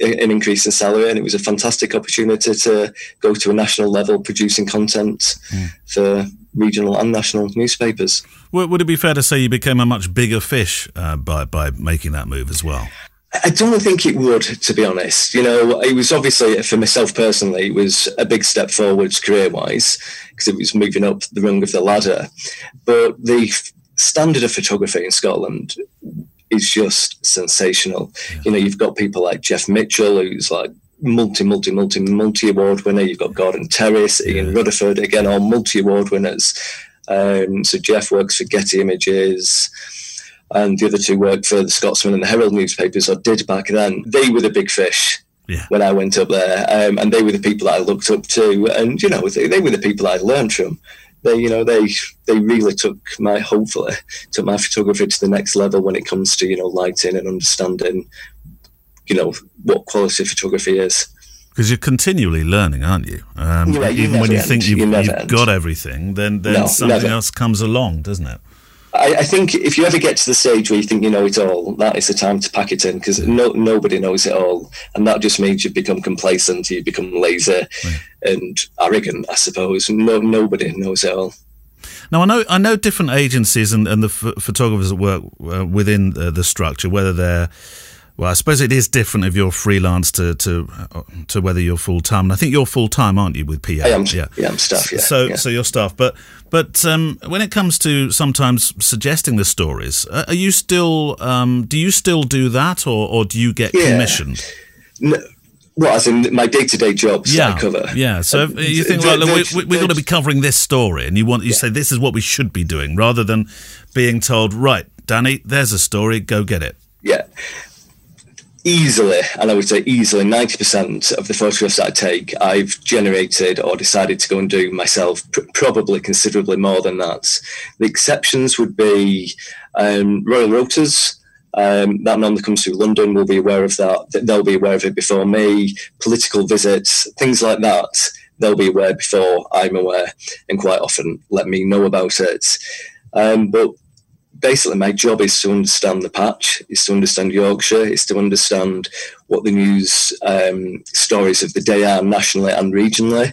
an increase in salary, and it was a fantastic opportunity to go to a national level producing content mm. for regional and national newspapers. Would it be fair to say you became a much bigger fish uh, by by making that move as well? I don't think it would, to be honest. You know, it was obviously for myself personally, it was a big step forwards career wise because it was moving up the rung of the ladder. But the f- standard of photography in Scotland is just sensational. Yeah. You know, you've got people like Jeff Mitchell, who's like multi, multi, multi, multi award winner. You've got Gordon Terris, Ian yeah. Rutherford, again, all multi award winners. Um, so Jeff works for Getty Images and the other two worked for the Scotsman and the Herald newspapers, or did back then. They were the big fish yeah. when I went up there, um, and they were the people I looked up to, and you know they, they were the people I learned from. They, you know, they they really took my hopefully took my photography to the next level when it comes to you know lighting and understanding, you know, what quality photography is. Because you're continually learning, aren't you? Um, yeah, you even when you end. think you've, you you've got everything, then then no, something never. else comes along, doesn't it? I, I, think if you ever get to the stage where you think you know it all, that is the time to pack it in because no, nobody knows it all, and that just means you become complacent, you become lazy right. and arrogant. I suppose no, nobody knows it all. Now I know I know different agencies and, and the photographers that work uh, within the, the structure, whether they're well, I suppose it is different if you're freelance to to to whether you're full time. And I think you're full time, aren't you, with PA? I am. Yeah, yeah I'm staff. Yeah. So yeah. so you're staff, but but um, when it comes to sometimes suggesting the stories, are you still um, do you still do that, or or do you get yeah. commissioned? No. Well, as in my day-to-day jobs yeah, I cover. Yeah, so um, you think, well, we, we, we've got to be covering this story, and you want you yeah. say this is what we should be doing, rather than being told, right, Danny, there's a story, go get it. Yeah, easily, and I would say easily, 90% of the photographs that I take, I've generated or decided to go and do myself, pr- probably considerably more than that. The exceptions would be um, Royal Rotas. Um, that normally comes through London, will be aware of that. They'll be aware of it before me. Political visits, things like that, they'll be aware before I'm aware, and quite often let me know about it. Um, but basically my job is to understand the patch, is to understand Yorkshire, is to understand what the news um, stories of the day are nationally and regionally,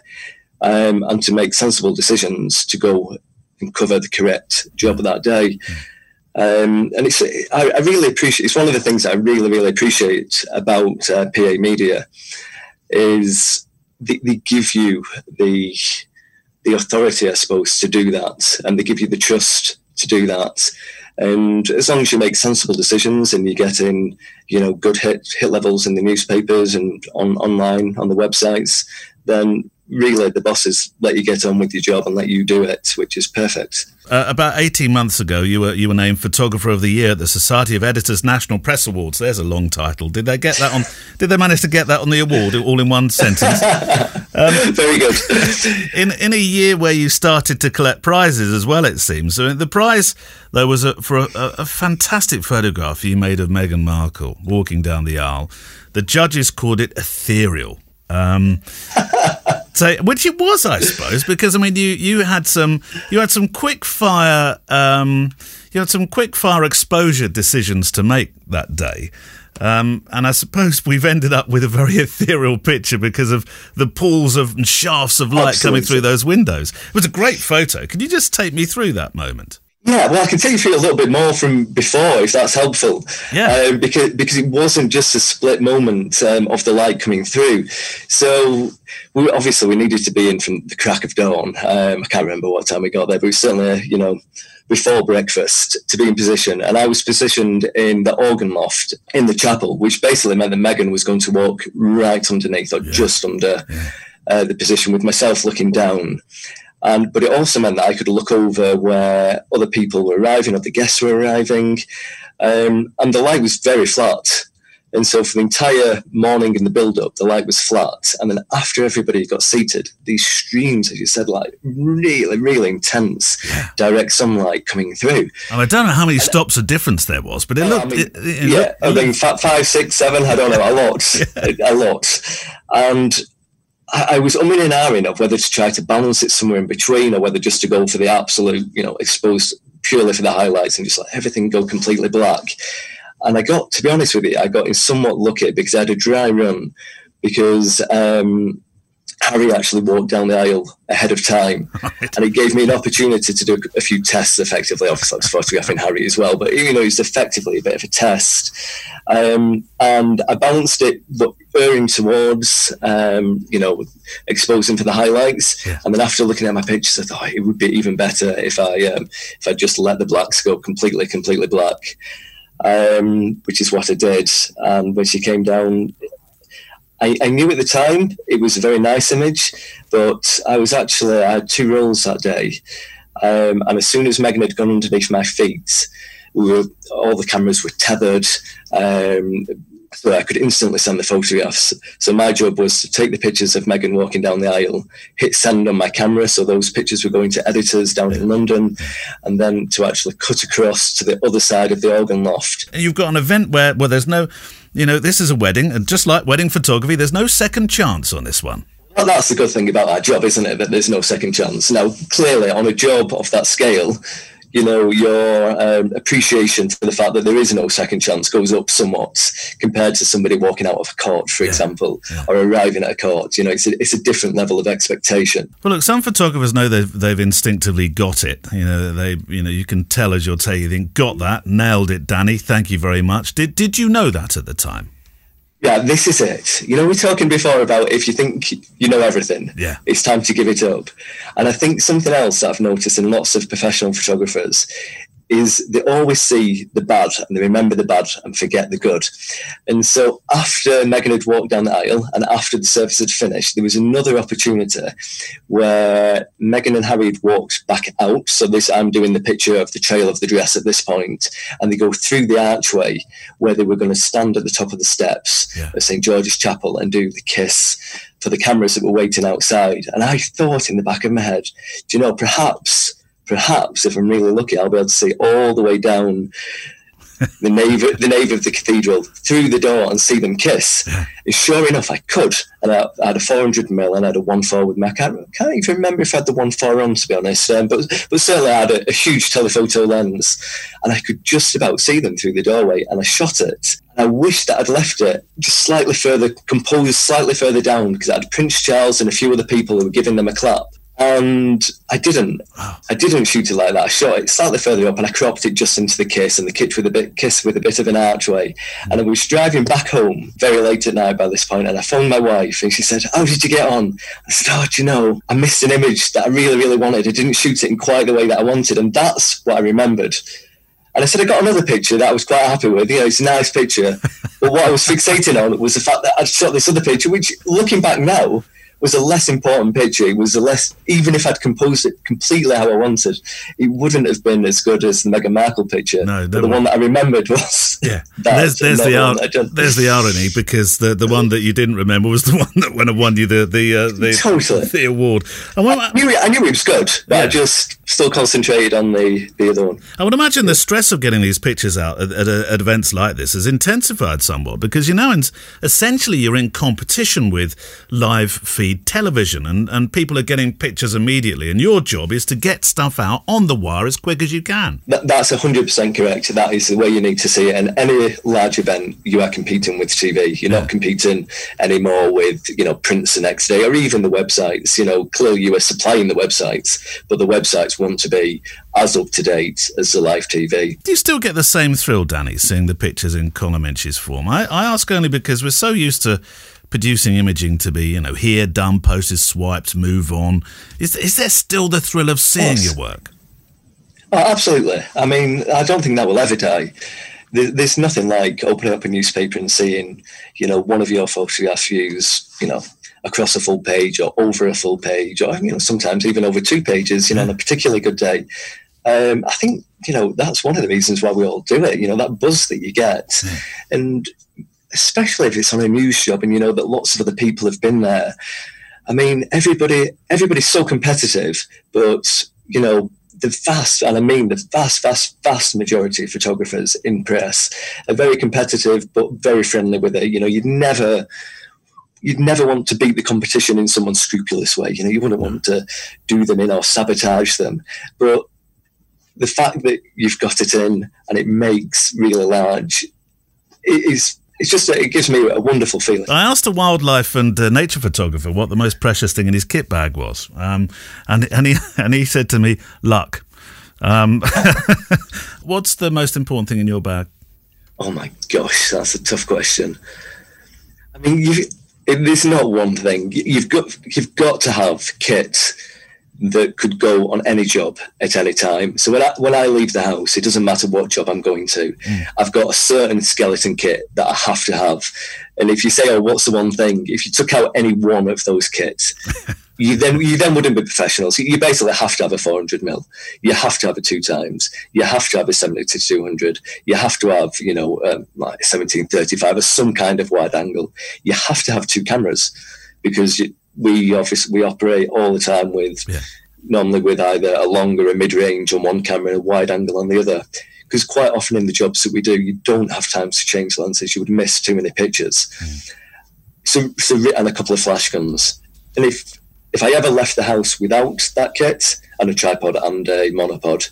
um, and to make sensible decisions to go and cover the correct job of that day. Um, and it's I, I, really appreciate it's one of the things that I really really appreciate about uh, PA Media is they, they give you the the authority I suppose to do that and they give you the trust to do that. And as long as you make sensible decisions and you're getting, you know, good hit hit levels in the newspapers and on online on the websites, then really the bosses let you get on with your job and let you do it, which is perfect. Uh, about 18 months ago, you were you were named Photographer of the Year at the Society of Editors National Press Awards. There's a long title. Did they get that on? did they manage to get that on the award all in one sentence? Um, Very good. in in a year where you started to collect prizes as well, it seems. So the prize there was a, for a, a fantastic photograph you made of Meghan Markle walking down the aisle. The judges called it ethereal. Um, so, which it was, I suppose, because I mean, you you had some you had some quick fire um, you had some quick fire exposure decisions to make that day. Um, and I suppose we've ended up with a very ethereal picture because of the pools of and shafts of light Absolutely. coming through those windows. It was a great photo. Can you just take me through that moment? Yeah, well, I can tell you through a little bit more from before, if that's helpful. Yeah. Um, because because it wasn't just a split moment um, of the light coming through. So we obviously we needed to be in from the crack of dawn. Um, I can't remember what time we got there, but we certainly, you know, before breakfast to be in position. And I was positioned in the organ loft in the chapel, which basically meant that Meghan was going to walk right underneath or just under uh, the position with myself looking down. And but it also meant that I could look over where other people were arriving, other guests were arriving, um, and the light was very flat. And so for the entire morning in the build-up, the light was flat, and then after everybody got seated, these streams, as you said, like really, really intense direct sunlight coming through. And I don't know how many stops of difference there was, but it I looked. mean, it, it yeah, looked- I mean, five, six, seven, I don't know, a lot, a, a lot. And I, was umming and ahhing of whether to try to balance it somewhere in between or whether just to go for the absolute, you know, exposed purely for the highlights and just let everything go completely black. And I got, to be honest with you, I got in somewhat lucky because I had a dry run because um, Harry actually walked down the aisle ahead of time, and it gave me an opportunity to do a few tests effectively. Obviously, I was photographing Harry as well, but you know, it was effectively a bit of a test. Um, and I balanced it, erring towards, um, you know, exposing for the highlights. And then after looking at my pictures, I thought it would be even better if I um, if I just let the blacks go completely, completely black. Um, which is what I did. And when she came down, I, I knew at the time it was a very nice image, but I was actually I had two rolls that day, um, and as soon as Meghan had gone underneath my feet, we were all the cameras were tethered, um, so I could instantly send the photographs. So my job was to take the pictures of Meghan walking down the aisle, hit send on my camera, so those pictures were going to editors down in London, and then to actually cut across to the other side of the organ loft. and you've got an event where well, there's no, you know, this is a wedding, and just like wedding photography, there's no second chance on this one. Well, that's the good thing about that job, isn't it? That there's no second chance. Now, clearly, on a job of that scale, you know, your um, appreciation for the fact that there is no second chance goes up somewhat compared to somebody walking out of a court, for example, or arriving at a court. You know, it's a, it's a different level of expectation. Well, look, some photographers know they've, they've instinctively got it. You know, they, you know, you can tell as you're taking. Got that, nailed it, Danny. Thank you very much. Did did you know that at the time? Yeah, this is it. You know, we were talking before about if you think you know everything, Yeah. it's time to give it up. And I think something else that I've noticed in lots of professional photographers is they always see the bad and they remember the bad and forget the good. And so after Meghan had walked down the aisle and after the service had finished, there was another opportunity where Meghan and Harry had walked back out. So this I'm doing the picture of the trail of the dress at this point, and they go through the archway where they were going to stand at the top of the steps Yeah. at St George's Chapel and do the kiss for the cameras that were waiting outside. And I thought in the back of my head, do you know, perhaps, perhaps if I'm really lucky, I'll be able to see all the way down the nave, the nave of the cathedral through the door and see them kiss. And sure enough, I could. And I, I had a 400 mil and I had a one four with me. I can't, can't even remember if I had the one four on, to be honest. Um, but but certainly I had a, a huge telephoto lens, and I could just about see them through the doorway. And I shot it. And I wish that I'd left it just slightly further, composed slightly further down, because I had Prince Charles and a few other people who were giving them a clap. And I didn't. I didn't shoot it like that. I shot it slightly further up, and I cropped it just into the kiss and the kiss with a bit kiss with a bit of an archway. And I was driving back home very late at night by this point, and I phoned my wife, and she said, "How did you get on?" I said, "Oh, do you know, I missed an image that I really, really wanted. I didn't shoot it in quite the way that I wanted, and that's what I remembered." And I said, I got another picture that I was quite happy with. You know, it's a nice picture. but what I was fixating on was the fact that I'd shot this other picture, which, looking back now, was a less important picture. It was a less, even if I'd composed it completely how I wanted, it wouldn't have been as good as the Meghan Markle picture. No, the one that I remembered was Yeah, there's there's the one ir- that I'd done. there's the irony because the, the one that you didn't remember was the one that when I won you the the uh, the, Totally. the award. And well, I knew, it, I knew it was good, but Yeah. I just still concentrated on the, the other one. I would imagine the stress of getting these pictures out at, at, at events like this has intensified somewhat because you're now in, essentially you're in competition with live feed television and, and people are getting pictures immediately and your job is to get stuff out on the wire as quick as you can. That, that's 100% correct. That is the way you need to see it. And any large event, you are competing with TV. You're not competing anymore with, you know, prints the next day or even the websites. You know, clearly you are supplying the websites, but the websites photographs want to be as up to date as the live TV. Do you still get the same thrill, Danny, seeing the pictures in column inches form? I, I ask only because we're so used to producing imaging to be, you know, here, done, posted, swiped, move on. Is, is there still the thrill of seeing your work? Oh, absolutely. I mean, I don't think that will ever die. There's nothing like opening up a newspaper and seeing, you know, one of your photograph views, you know, across a full page or over a full page, or you know, sometimes even over two pages, you know, on a particularly good day. Um, I think you know that's one of the reasons why we all do it. You know, that buzz that you get, and especially if it's on a news job and you know that lots of other people have been there. I mean, everybody everybody's so competitive, but you know, the vast, and I mean the vast, vast, vast majority of photographers in press are very competitive, but very friendly with it. You know, you'd never, you'd never want to beat the competition in someone's scrupulous way. You know, you wouldn't want to do them in or sabotage them. But the fact that you've got it in and it makes really large is it's just it gives me a wonderful feeling. I asked a wildlife and uh, nature photographer what the most precious thing in his kit bag was, um, and and he and he said to me, "Luck." Um, what's the most important thing in your bag? Oh my gosh, that's a tough question. I mean, you, there's not one thing. You've got you've got to have kit that could go on any job at any time. So when I, when I leave the house, it doesn't matter what job I'm going to. Mm. I've got a certain skeleton kit that I have to have. And if you say, "Oh, what's the one thing?" If you took out any one of those kits, you then you then wouldn't be professionals. You basically have to have a 400 mil. You have to have a two times. You have to have a 70 to 200. You have to have you know um, like 1735 or some kind of wide angle. You have to have two cameras because. You, we obviously we operate all the time with yeah. normally with either a longer, a mid range on one camera and a wide angle on the other. Because quite often in the jobs that we do, you don't have time to change lenses. You would miss too many pictures. Mm. So, so and a couple of flash guns. And if if I ever left the house without that kit and a tripod and a monopod,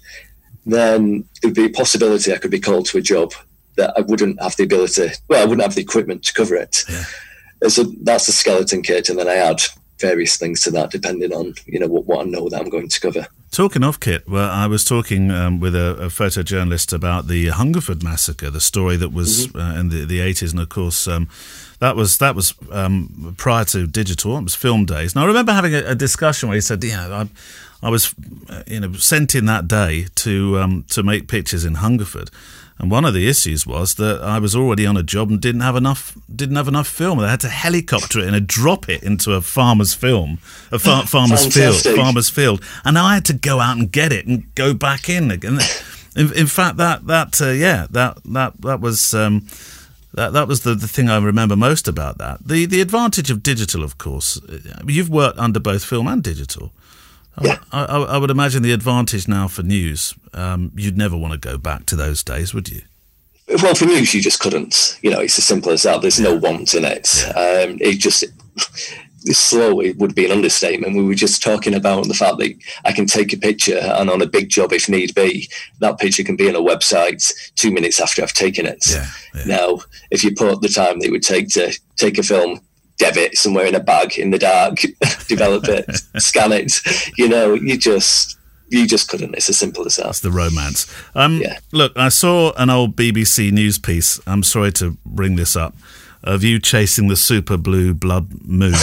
then there'd be a possibility I could be called to a job that I wouldn't have the ability. Well, I wouldn't have the equipment to cover it. Yeah so that's the skeleton kit, and then I add various things to that depending on you know what, what I know that I'm going to cover. Talking of kit, well, I was talking um, with a, a, photojournalist about the Hungerford massacre, the story that was mm-hmm. uh, in the, the 80s, and of course. Um, that was that was um, prior to digital. It was film days. And I remember having a, a discussion where he said, "Yeah, I, I was, uh, you know, sent in that day to um, to make pictures in Hungerford, and one of the issues was that I was already on a job and didn't have enough didn't have enough film. They had to helicopter it and drop it into a farmer's film, a far, farmer's field, farmer's field, and I had to go out and get it and go back in again. In, in fact, that that uh, yeah, that that that was. Um, that, that was the, the thing I remember most about that. The the advantage of digital, of course, you've worked under both film and digital. Yeah. I, I, I, would imagine the advantage now for news, um, you'd never want to go back to those days, would you? Well, for news, you just couldn't. You know, it's as simple as that. There's no want in it. Yeah. Um, it just slow it would be an understatement. We were just talking about the fact that I can take a picture and on a big job, if need be, that picture can be on a website two minutes after I've taken it. Yeah, yeah. Now, if you put the time that it would take to take a film dev it somewhere in a bag in the dark, develop it, scan it. You know, you just you just couldn't. It's as simple as that. That's the romance. Um, yeah. Look, I saw an old BBC news piece. I'm sorry to bring this up. Of you chasing the super blue blood moon,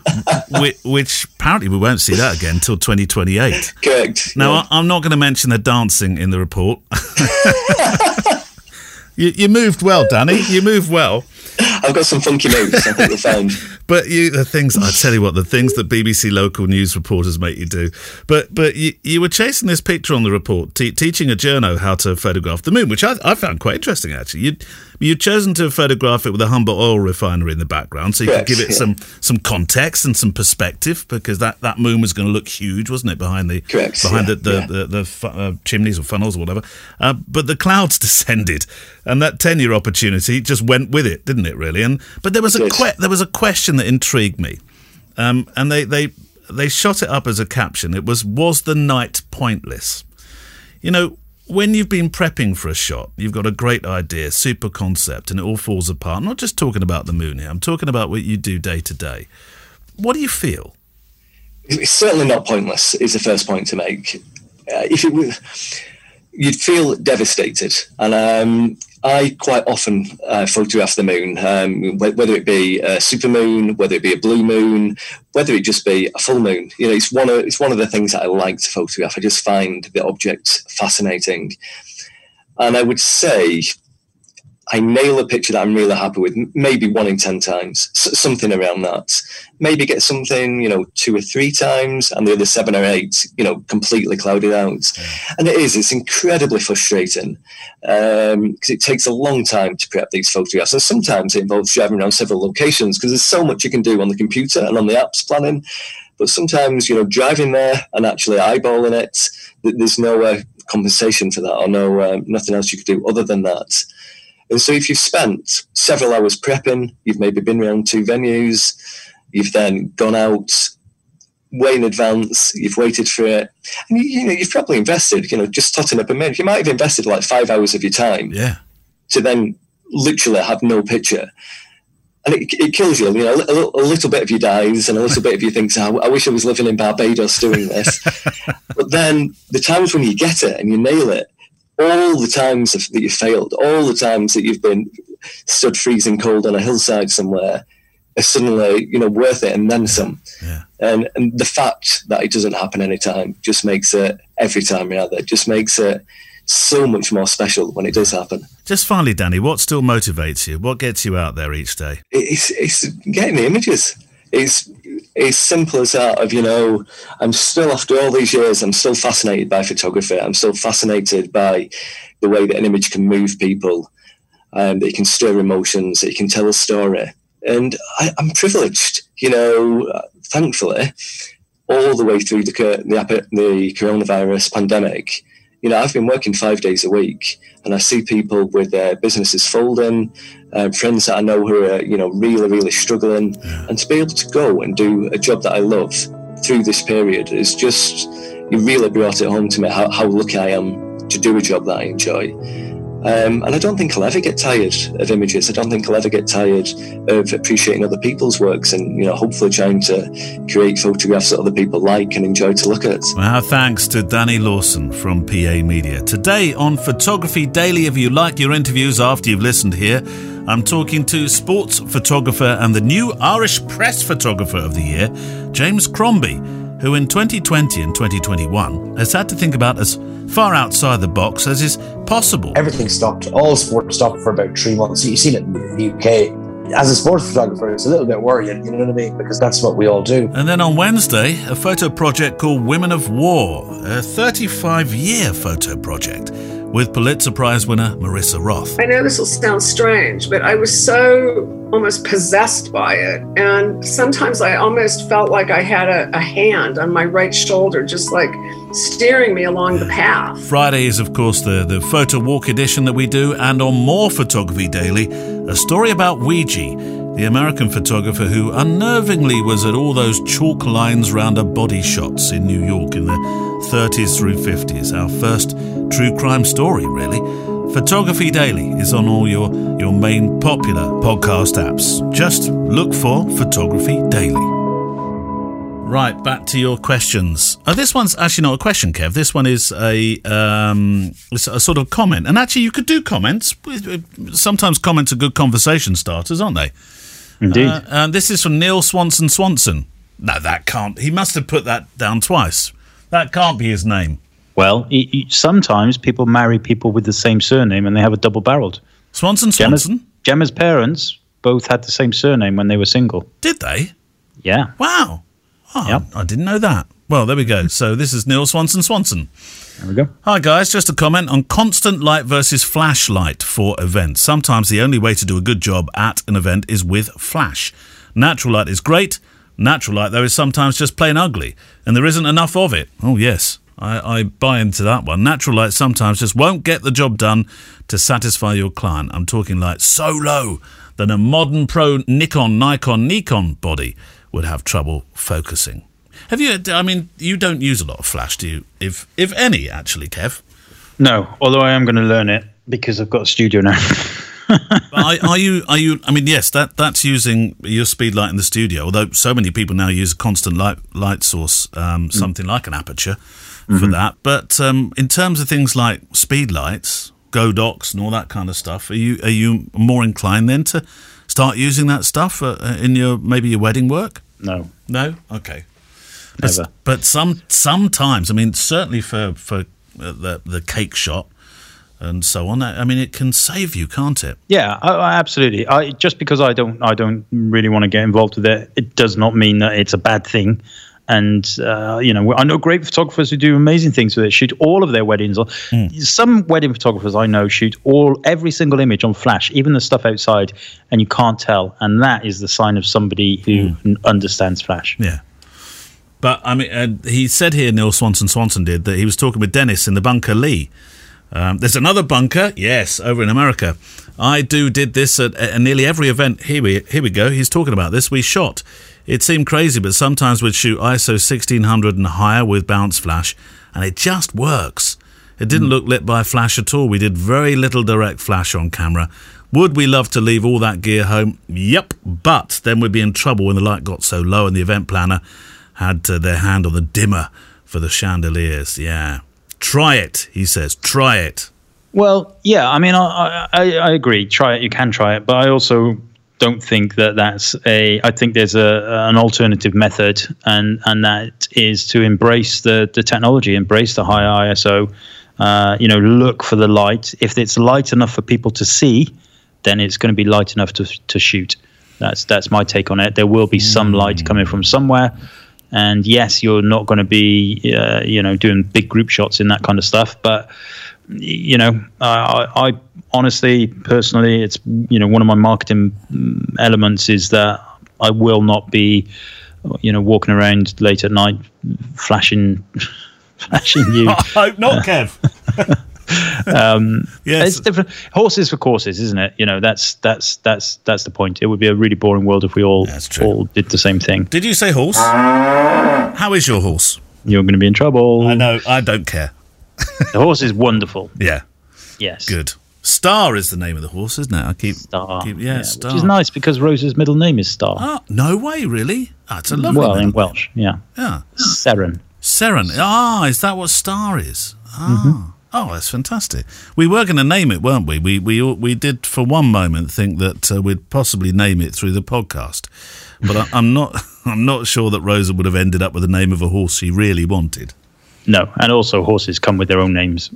which, which, apparently we won't see that again until 2028. Correct. Now, yeah. I'm not going to mention the dancing in the report. you, you moved well, Danny. You moved well. I've got some funky moves. I think we found. But you, the things I tell you what, the things that BBC local news reporters make you do. But but you, you were chasing this picture on the report, te- teaching a journo how to photograph the moon, which I, I found quite interesting actually. You You'd chosen to photograph it with a Humber oil refinery in the background, so you could give it yeah. some some context and some perspective because that, that moon was going to look huge, wasn't it, behind the Correct, behind yeah, the the, yeah. the, the, the uh, chimneys or funnels or whatever. Uh, but the clouds descended, and that ten year opportunity just went with it, didn't it? Really, and but there was a que- there was a question that intrigued me, um, and they they they shot it up as a caption. It was was the night pointless? You know, when you've been prepping for a shot, you've got a great idea, super concept, and it all falls apart. I'm not just talking about the moon here, I'm talking about what you do day to day. What do you feel? It's certainly not pointless, is the first point to make. uh, if it was, you'd feel devastated. And um, I quite often uh, photograph the moon, um, whether it be a super moon, whether it be a blue moon, whether it just be a full moon. You know, it's one of it's one of the things that I like to photograph. I just find the objects fascinating, and I would say I nail a picture that I'm really happy with, maybe one in 10 times, something around that. Maybe get something, you know, two or three times, and the other seven or eight, you know, completely clouded out. And it is, it's incredibly frustrating because um, it takes a long time to prep these photographs. And sometimes it involves driving around several locations because there's so much you can do on the computer and on the apps planning. But sometimes, you know, driving there and actually eyeballing it, there's no uh, compensation for that or no uh, nothing else you could do other than that. And so if you've spent several hours prepping, you've maybe been around two venues, you've then gone out way in advance, you've waited for it, and you, you know, you've probably invested, you know, just totting up a minute. You might have invested like five hours of your time yeah. to then literally have no picture. And it, it kills you, you know, a, little, a little bit of you dies and a little bit of you thinks, oh, I wish I was living in Barbados doing this. but then the times when you get it and you nail it, all the times that you failed, all the times that you've been stood freezing cold on a hillside somewhere, are suddenly you know worth it and then some. Yeah. And and the fact that it doesn't happen any time just makes it every time rather it just makes it so much more special when it does happen. Just finally, Danny, what still motivates you? What gets you out there each day? It's it's getting the images. It's as simple as that of you know i'm still after all these years i'm still fascinated by photography. I'm still fascinated by the way that an image can move people um, that it can stir emotions that it can tell a story. And I, am privileged you know thankfully all the way through the, the, the coronavirus pandemic you know, I've been working five days a week, and I see people with their businesses folding, uh, friends that I know who are, you know, really, really struggling, and to be able to go and do a job that I love through this period is just, you really brought it home to me how, how lucky I am to do a job that I enjoy. Um, and I don't think I'll ever get tired of images. I don't think I'll ever get tired of appreciating other people's works and, you know, hopefully trying to create photographs that other people like and enjoy to look at. Well, thanks to Danny Lawson from PA Media. Today on Photography Daily, if you like your interviews after you've listened here, I'm talking to sports photographer and the new Irish Press Photographer of the Year, James Crombie who in 2020 and 2021 has had to think about as far outside the box as is possible. Everything stopped. All sport stopped for about three months. You've seen it in the UK as a sports photographer, it's a little bit worrying, you know what I mean? Because that's what we all do. And then on Wednesday, a photo project called Women of War, a 35 year photo project with Pulitzer Prize winner Marissa Roth. I know this will sound strange, but I was so almost possessed by it. And sometimes I almost felt like I had a, a hand on my right shoulder, just like steering me along the path. Friday is, of course, the, the photo walk edition that we do, and on More Photography Daily, a story about Weegee, the American photographer who unnervingly was at all those chalk lines round a body shots in New York in the 30s through 50s. Our first true crime story, really. Photography Daily is on all your, your main popular podcast apps. Just look for Photography Daily. Right, back to your questions. Oh, this one's actually not a question, Kev. This one is a um, a sort of comment. And actually, you could do comments. Sometimes comments are good conversation starters, aren't they? Indeed. Uh, and this is from Neil Swanson Swanson. No, that can't. He must have put that down twice. That can't be his name. Well, he, he, sometimes people marry people with the same surname and they have a double barreled. Swanson Swanson? Gemma's, Gemma's parents both had the same surname when they were single. Did they? Yeah. Wow. Oh, yep. I didn't know that. Well, there we go. So this is Neil Swanson Swanson. There we go. Hi, guys. Just a comment on constant light versus flashlight for events. Sometimes the only way to do a good job at an event is with flash. Natural light is great. Natural light, though, is sometimes just plain ugly, and there isn't enough of it. Oh, yes. I, I, buy into that one. Natural light sometimes just won't get the job done to satisfy your client. I'm talking light so low that a modern pro Nikon, Nikon, Nikon body would have trouble focusing. Have you? I mean, you don't use a lot of flash, do you? If if any, actually, Kev. No, although I am going to learn it because I've got a studio now. are, are, you? Are you? I mean, yes, that that's using your speed light in the studio. Although so many people now use a constant light light source, um, mm. something like an Aputure. for that. But um, in terms of things like speed lights, Godox, and all that kind of stuff, are you are you more inclined then to start using that stuff uh, in your maybe your wedding work? No, No, okay. But, Never. but some sometimes, I mean, certainly for for uh, the the cake shop and so on. I mean, it can save you, can't it? Yeah, absolutely. I just because I don't, I don't really want to get involved with it. It does not mean that it's a bad thing. And uh, you know, I know great photographers who do amazing things with it. Shoot all of their weddings. on Some wedding photographers I know shoot all every single image on flash, even the stuff outside, and you can't tell. And that is the sign of somebody who n- understands flash. Yeah. But I mean, uh, he said here, Neil Swanson Swanson did that he was talking with Dennis in the bunker Lee. Um, there's another bunker, yes, over in America. I do did this at, at nearly every event. Here we here we go. He's talking about this. We shot. It seemed crazy, but sometimes we'd shoot ISO 1600 and higher with bounce flash, and it just works. It didn't look lit by flash at all. We did very little direct flash on camera. Would we love to leave all that gear home? Yep, but then we'd be in trouble when the light got so low and the event planner had uh, their hand on the dimmer for the chandeliers. Yeah. Try it, he says. Try it. Well, yeah, I mean, I, I, I agree. Try it. You can try it, but I also don't think that that's a. I think there's a an alternative method, and and that is to embrace the the technology, embrace the high ISO. Uh, you know, look for the light. If it's light enough for people to see, then it's going to be light enough to to shoot. That's that's my take on it. There will be some light coming from somewhere. And yes, you're not going to be, uh, you know, doing big group shots in that kind of stuff. But you know, I, I honestly, personally, it's you know one of my marketing elements is that I will not be, you know, walking around late at night flashing, flashing you. I hope not, Kev. Um, Yes. it's different. Horses for courses, isn't it? You know, that's that's that's that's the point. It would be a really boring world if we all all did the same thing. Did you say horse? How is your horse? You're going to be in trouble. I know. I don't care. The horse is wonderful. Yeah. Yes, Good. Star is the name of the horse, isn't it? I keep. Star. keep yeah, Star. Which is nice because Rose's middle name is Star. Oh, no way, really? That's a lovely well, in name. Welsh, yeah. Yeah. Seren. Seren. Ah, is that what Star is? Ah. Mm-hmm. Oh, that's fantastic. We were going to name it, weren't we? We we we did for one moment think that uh, we'd possibly name it through the podcast, but I, I'm not. I'm not sure that Rosa would have ended up with the name of a horse she really wanted. No, and also horses come with their own names.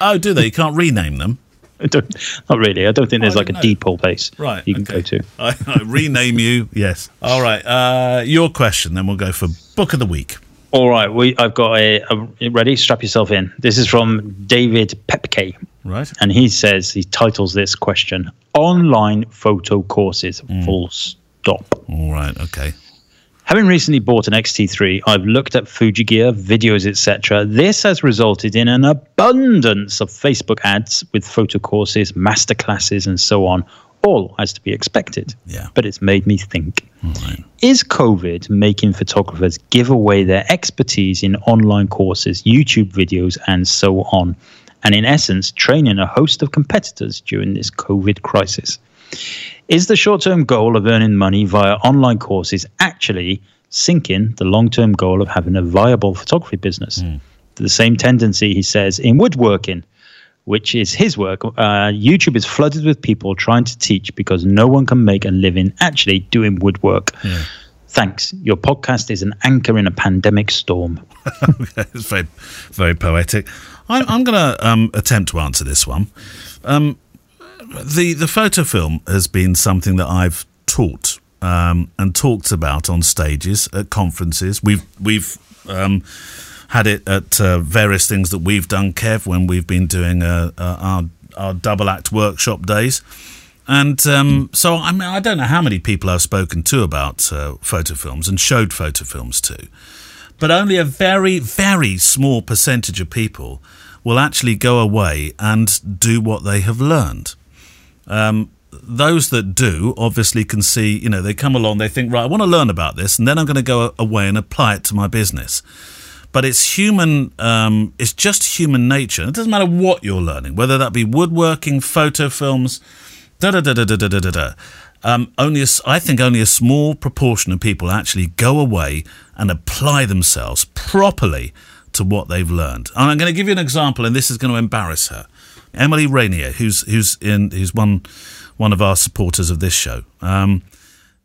Oh, do they? You can't rename them. I don't, not really. I don't think there's Oh, like a know. depot place Right. you can okay. go to. I, I rename you. Yes. All right. Uh, your question. Then we'll go for book of the week. All right, we I've got a, a ready. Strap yourself in. This is from David Pepke, Right. and he says he titles this question "Online Photo Courses." Hmm. Full stop. All right. Okay. Having recently bought an XT3, I've looked at Fuji gear, videos, etc. This has resulted in an abundance of Facebook ads with photo courses, masterclasses, and so on. All as to be expected. Yeah. But it's made me think. Right. Is COVID making photographers give away their expertise in online courses, YouTube videos, and so on? And in essence, training a host of competitors during this COVID crisis? Is the short term goal of earning money via online courses actually sinking the long term goal of having a viable photography business? The same tendency, he says, in woodworking, which is his work. Uh, YouTube is flooded with people trying to teach because no one can make a living actually doing woodwork. Thanks. Your podcast is an anchor in a pandemic storm. it's very, very poetic. I'm, I'm going to um, attempt to answer this one. Um, the the photo film has been something that I've taught um, and talked about on stages at conferences. We've we've um, had it at uh, various things that we've done, Kev, when we've been doing uh, uh, our our double act workshop days. And um, so, I mean, I don't know how many people I've spoken to about uh, photo films and showed photo films to but only a very, very small percentage of people will actually go away and do what they have learned. Um, those that do obviously can see, you know, they come along, they think, right, I want to learn about this, and then I'm going to go away and apply it to my business. But it's human, um, it's just human nature. It doesn't matter what you're learning, whether that be woodworking, photo films, da da da da da da da da. Um, only a I think only a small proportion of people actually go away and apply themselves properly to what they've learned. And I'm going to give you an example, and this is going to embarrass her. Emily Rainier, who's who's in who's one one of our supporters of this show. Um,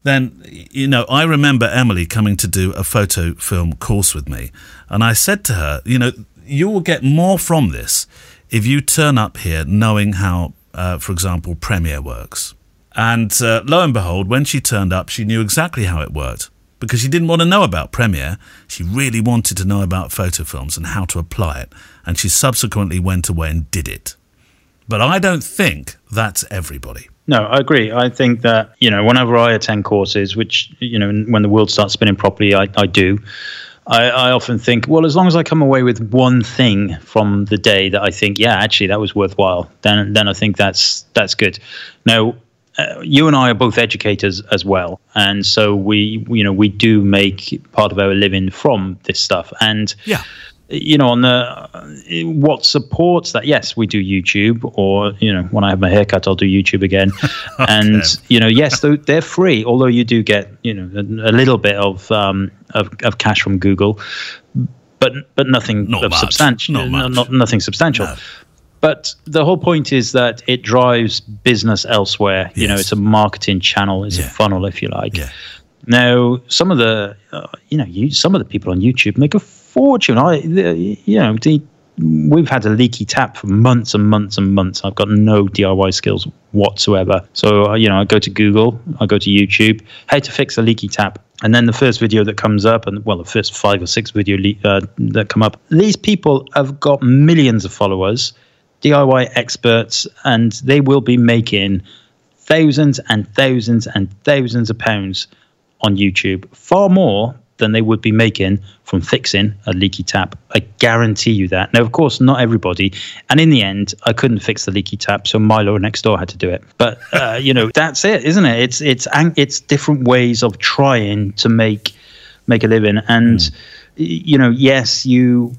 then you know I remember Emily coming to do a photo film course with me, and I said to her, you know, you will get more from this if you turn up here knowing how, uh, for example, Premiere works. And uh, lo and behold, when she turned up, she knew exactly how it worked because she didn't want to know about Premiere. She really wanted to know about photo films and how to apply it. And she subsequently went away and did it. But I don't think that's everybody. No, I agree. I think that, you know, whenever I attend courses, which, you know, when the world starts spinning properly, I, I do, I, I, often think, well, as long as I come away with one thing from the day that I think, yeah, actually that was worthwhile, then then I think that's that's good. Now, uh, you and I are both educators as well, and so we, you know, we do make part of our living from this stuff. And yeah, you know, on the what supports that. Yes, we do YouTube, or you know, when I have my haircut, I'll do YouTube again. okay. And you know, yes, they're free, although you do get you know a, a little bit of, um, of of cash from Google, but but nothing not of substantial. Not, no, not, nothing substantial. No. But the whole point is that it drives business elsewhere. You know, it's a marketing channel, it's yeah. a funnel, if you like. Yeah. Now, some of the, uh, you know, you, some of the people on YouTube make a fortune. I, you know, we've had a leaky tap for months and months and months. I've got no DIY skills whatsoever. So, uh, you know, I go to Google, I go to YouTube, how to fix a leaky tap. And then the first video that comes up, and well, the first five or six video le- uh, that come up, these people have got millions of followers, DIY experts, and they will be making thousands and thousands and thousands of pounds on YouTube, far more than they would be making from fixing a leaky tap. I guarantee you that. Now, of course, not everybody. And in the end, I couldn't fix the leaky tap, so Milo next door had to do it. But uh, you know, that's it, isn't it? It's it's it's different ways of trying to make make a living. And mm. you know, yes, you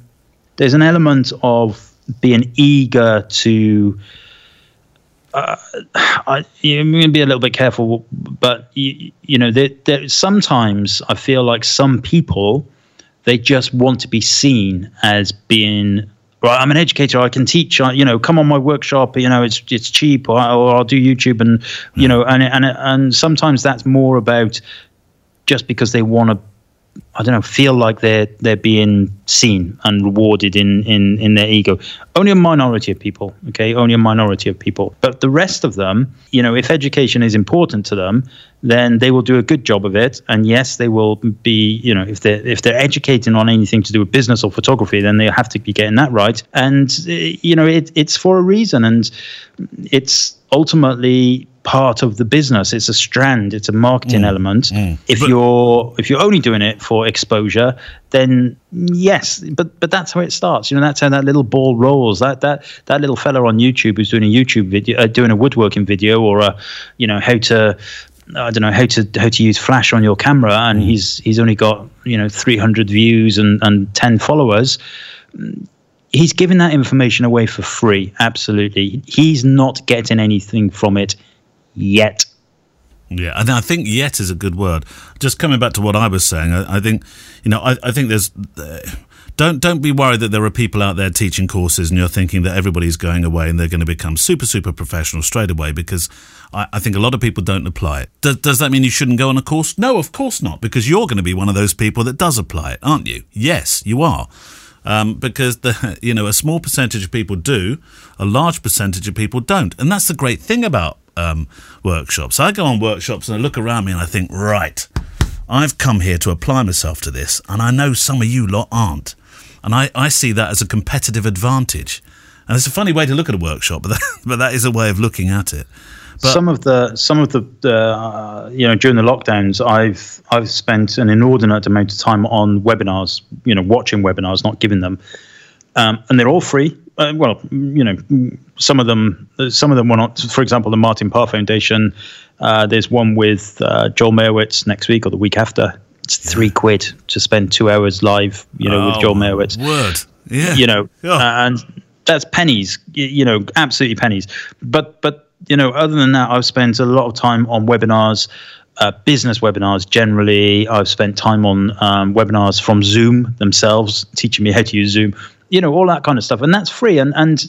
there's an element of being eager to uh, I, I'm going to be a little bit careful, but you, you know, there, there, sometimes I feel like some people they just want to be seen as being right. I'm an educator. I can teach. you know, come on my workshop. You know, it's it's cheap, or, or I'll do YouTube, and you know, and and and sometimes that's more about just because they want to I don't know, feel like they're they're being seen and rewarded in, in, in their ego. Only a minority of people, okay, only a minority of people. But the rest of them, you know, if education is important to them, then they will do a good job of it. And yes, they will be, you know, if they're if they're educating on anything to do with business or photography, then they have to be getting that right. And eh, you know, it, it's for a reason, and it's ultimately part of the business. It's a strand. It's a marketing mm, element. Mm. If but, you're if you're only doing it for exposure, then yes. But but that's how it starts. You know, that's how that little ball rolls. That that that little fella on YouTube who's doing a YouTube video, uh, doing a woodworking video, or a you know how to. I don't know how to how to use flash on your camera, and mm. he's he's only got you know 300 views and, and 10 followers he's giving that information away for free. Absolutely. He's not getting anything from it yet. Yeah, and I think "yet" is a good word. Just coming back to what I was saying, I, I think, you know, I, I think there's. Uh, don't don't be worried that there are people out there teaching courses and you're thinking that everybody's going away and they're going to become super super professional straight away because I, I think a lot of people don't apply it. Does, does that mean you shouldn't go on a course? No, of course not, because you're going to be one of those people that does apply it, aren't you? Yes, you are. Um, because the you know a small percentage of people do, a large percentage of people don't, and that's the great thing about um, workshops. I go on workshops and I look around me and I think, right, I've come here to apply myself to this, and I know some of you lot aren't. And I, I see that as a competitive advantage. And it's a funny way to look at a workshop, but that, but that is a way of looking at it. But some of the some of the uh, you know during the lockdowns, I've I've spent an inordinate amount of time on webinars. You know, watching webinars, not giving them, um, and they're all free uh, well, you know, some of them, some of them were not. For example, the Martin Parr Foundation. Uh, there's one with uh, Joel Meyerowitz next week or the week after. It's three quid to spend two hours live, you know, oh, with Joel oh, Meyerowitz. Word, yeah, you know, yeah. and that's pennies, you know, absolutely pennies. But but you know, other than that, I've spent a lot of time on webinars uh, business webinars generally. I've spent time on um, webinars from Zoom themselves, teaching me how to use Zoom. You know all that kind of stuff, and that's free. And and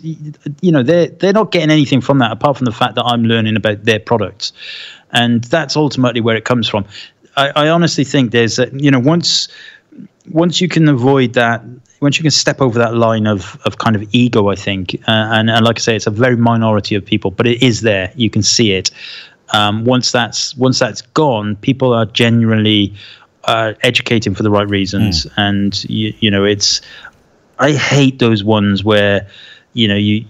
you know they're they're not getting anything from that apart from the fact that I'm learning about their products, and that's ultimately where it comes from. I, I honestly think there's a, you know once once you can avoid that once you can step over that line of of kind of ego, I think, uh, and, and like I say, it's a very minority of people, but it is there. You can see it. Um, once that's once that's gone, people are genuinely uh, educating for the right reasons, mm. and you, you know, it's. I hate those ones where, you know, you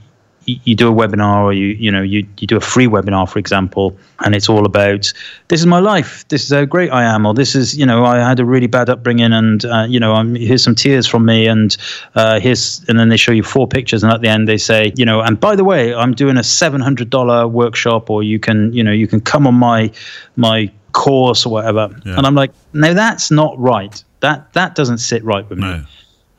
you do a webinar or you you know you you do a free webinar for example and it's all about this is my life. This is how great i am or this is you know i had a really bad upbringing and uh, you know I'm, here's some tears from me and uh, here's and then they show you four pictures and at the end they say you know and by the way i'm doing a $700 workshop or you can you know you can come on my my course or whatever. Yeah. and i'm like no that's not right. That that doesn't sit right with me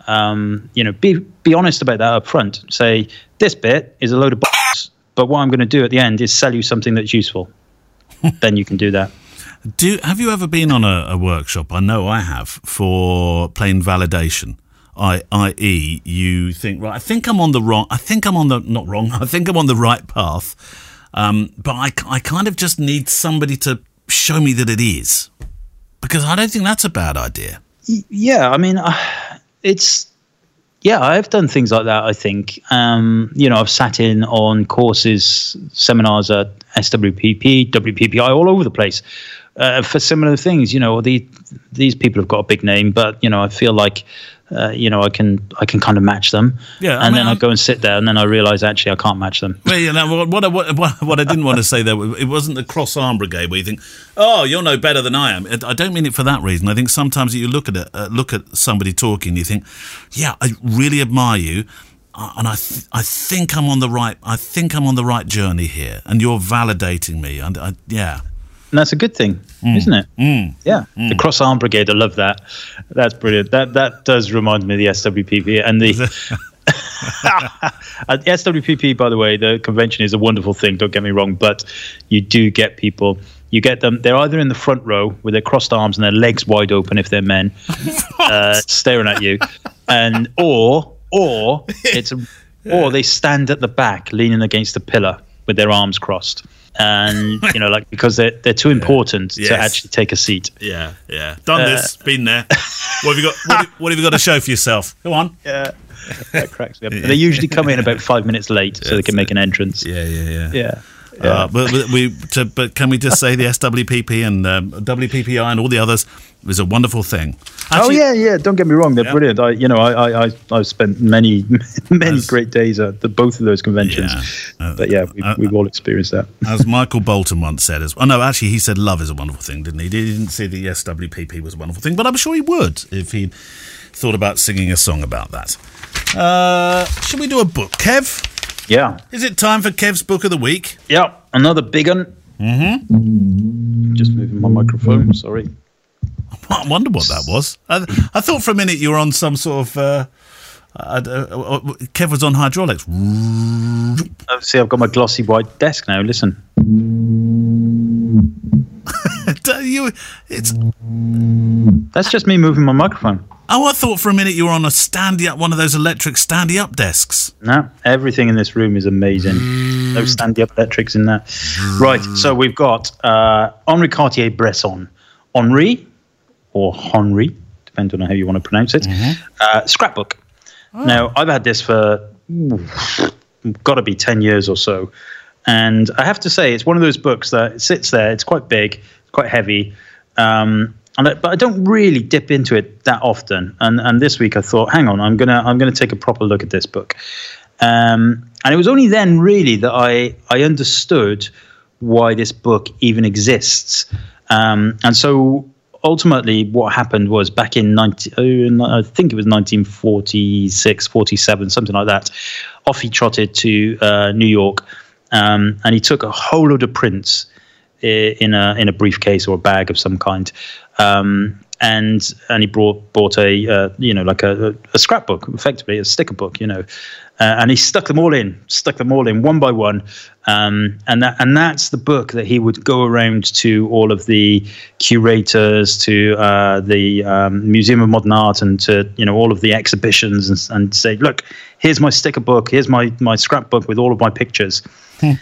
um, you know, be be honest about that up front. Say this bit is a load of box, but what I'm going to do at the end is sell you something that's useful. then you can do that. Do have you ever been on a, a workshop? I know I have for plain validation. I, i.e., you think right. I think I'm on the wrong. I think I'm on the not wrong. I think I'm on the right path. Um, but I, I kind of just need somebody to show me that it is, because I don't think that's a bad idea. Yeah, I mean, uh, it's yeah, I've done things like that. I think um, you know I've sat in on courses, seminars at SWPP, WPPI, all over the place uh, for similar things. You know, the, these people have got a big name, but you know, I feel like uh, you know, I can I can kind of match them. Yeah, and I mean, then I go and sit there, and then I realize actually I can't match them. Well, you know, what, I, what, what I didn't want to say there, it wasn't the cross arm brigade where you think, oh, you're no better than I am. I don't mean it for that reason. I think sometimes you look at it, uh, look at somebody talking, you think, yeah, I really admire you. Uh, and I, th- I think I'm on the right. I think I'm on the right journey here, and you're validating me. And I, yeah, and that's a good thing, mm. isn't it? Mm. Yeah, mm. the Cross Arm Brigade. I love that. That's brilliant. That that does remind me of the SWPP and the. At the SWPP, by the way, the convention is a wonderful thing. Don't get me wrong, but you do get people. You get them. They're either in the front row with their crossed arms and their legs wide open if they're men, uh, staring at you, and or or it's or they stand at the back leaning against a pillar with their arms crossed and you know, like because they're they're too important yes. to actually take a seat. Yeah, yeah. Done uh, this, been there. What have you got? What have, what have, you got to show for yourself? Go on. Yeah, that cracks me up. They usually come in about five minutes late so they can make an entrance. Yeah, yeah, yeah. Yeah. Yeah. Uh, but, but, we, to, but can we just say the SWPP and um, WPPI and all the others is a wonderful thing. Oh, Actually, oh yeah, yeah. Don't get me wrong; they're yeah. brilliant. I, you know, I, I, I've spent many, many as, great days at the, both of those conventions. Yeah. Uh, but yeah, we, have uh, all experienced that. as Michael Bolton once said, as oh no, actually, he said love is a wonderful thing, didn't he? He didn't say the SWPP was a wonderful thing, but I'm sure he would if he thought about singing a song about that. Uh, should we do a book, Kev? Yeah. Is it time for Kev's book of the week? Yep. Another big one. Mm-hmm. Just moving my microphone. Sorry. I wonder what that was. I, I thought for a minute you were on some sort of. Uh, uh, uh, Kev was on hydraulics. Oh, see, I've got my glossy white desk now. Listen. you, it's. That's just me moving my microphone. Oh, I thought for a minute you were on a standy up, one of those electric standy up desks. No, everything in this room is amazing. no standy up electrics in that. right, so we've got uh, Henri Cartier-Bresson. Henri, or Henri, depending on how you want to pronounce it. Mm-hmm. Uh, scrapbook. Oh. Now, I've had this for got to be 10 years or so. And I have to say, it's one of those books that sits there. It's quite big, it's quite heavy. Um, and I, but I don't really dip into it that often. And and this week I thought, hang on, I'm gonna I'm gonna take a proper look at this book. Um, and it was only then really that I I understood why this book even exists. Um, and so ultimately what happened was back in 19, I think it was 1946, 47, something like that. Off he trotted to uh, New York, um, and he took a whole load of prints in a in a briefcase or a bag of some kind, um, and and he brought bought a uh, you know like a, a, scrapbook, effectively a sticker book, you know, uh, and he stuck them all in, stuck them all in one by one, um, and that and that's the book that he would go around to all of the curators, to uh, the um, Museum of Modern Art, and to you know all of the exhibitions, and, and say, look, here's my sticker book, here's my my scrapbook with all of my pictures. Hmm.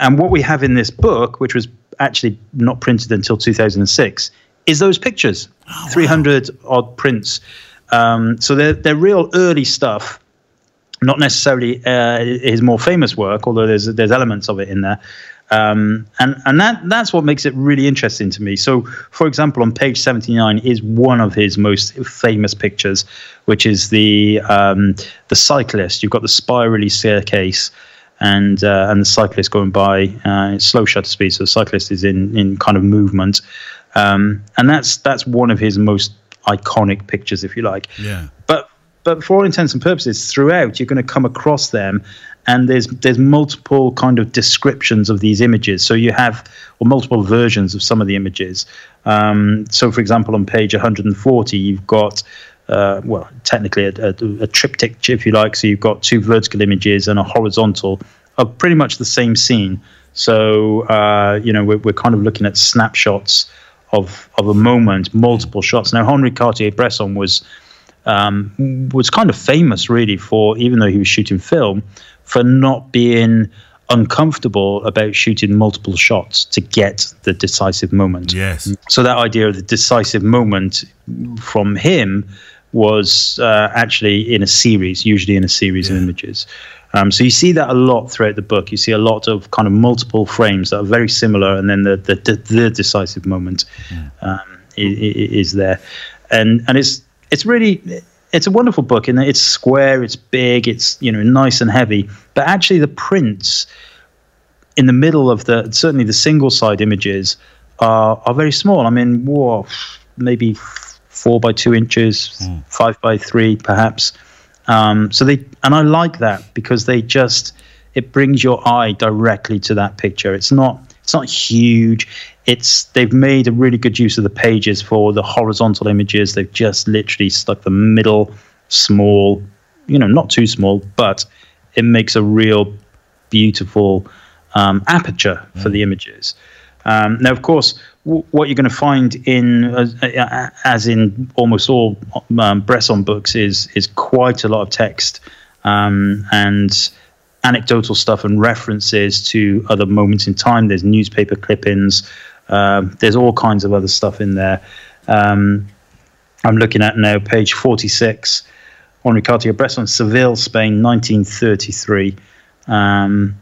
And what we have in this book, which was actually not printed until 2006, is those pictures, 300 odd prints. Um, so they're they're real early stuff not necessarily uh, his more famous work, although there's there's elements of it in there. Um, and and that that's what makes it really interesting to me. So, for example, on page seventy nine is one of his most famous pictures, which is the um, the cyclist. You've got the spirally staircase, and uh, and the cyclist going by uh, slow shutter speed. So the cyclist is in in kind of movement, um, and that's that's one of his most iconic pictures, if you like. Yeah. But but for all intents and purposes, throughout you're going to come across them, and there's there's multiple kind of descriptions of these images. So you have or multiple versions of some of the images. Um, so, for example, on page 140, you've got uh, well, technically a, a, a, triptych, if you like. So you've got two vertical images and a horizontal of pretty much the same scene. So uh, you know we're, we're kind of looking at snapshots of of a moment, multiple shots. Now Henri Cartier-Bresson was um, was kind of famous, really, for even though he was shooting film, for not being uncomfortable about shooting multiple shots to get the decisive moment. Yes. So that idea of the decisive moment from him was uh, actually in a series, usually in a series yeah. of images. Um, so you see that a lot throughout the book. You see a lot of kind of multiple frames that are very similar, and then the the, the, the decisive moment yeah. um, is, is there, and and it's it's really it's a wonderful book and it's square it's big it's you know nice and heavy but actually the prints in the middle of the certainly the single side images are are very small i mean whoa, maybe four by two inches mm. five by three perhaps um, so they and i like that because they just it brings your eye directly to that picture it's not it's not huge it's they've made a really good use of the pages for the horizontal images. They've just literally stuck the middle small, you know, not too small, but it makes a real beautiful um, aperture for mm. the images. Um, now, of course, what you're going to find in, uh, as in almost all um, Bresson books, is is quite a lot of text um, and anecdotal stuff and references to other moments in time. There's newspaper clippings. Um, there's all kinds of other stuff in there. Um, I'm looking at now page 46 Henri Cartier-Bresson, Seville, Spain, 1933. Um,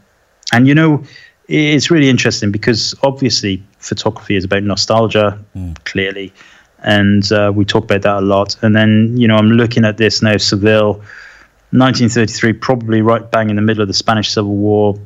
and you know, it's really interesting because obviously photography is about nostalgia, mm. clearly, and uh, we talk about that a lot. And then you know, I'm looking at this now, Seville, 1933, probably right bang in the middle of the Spanish Civil War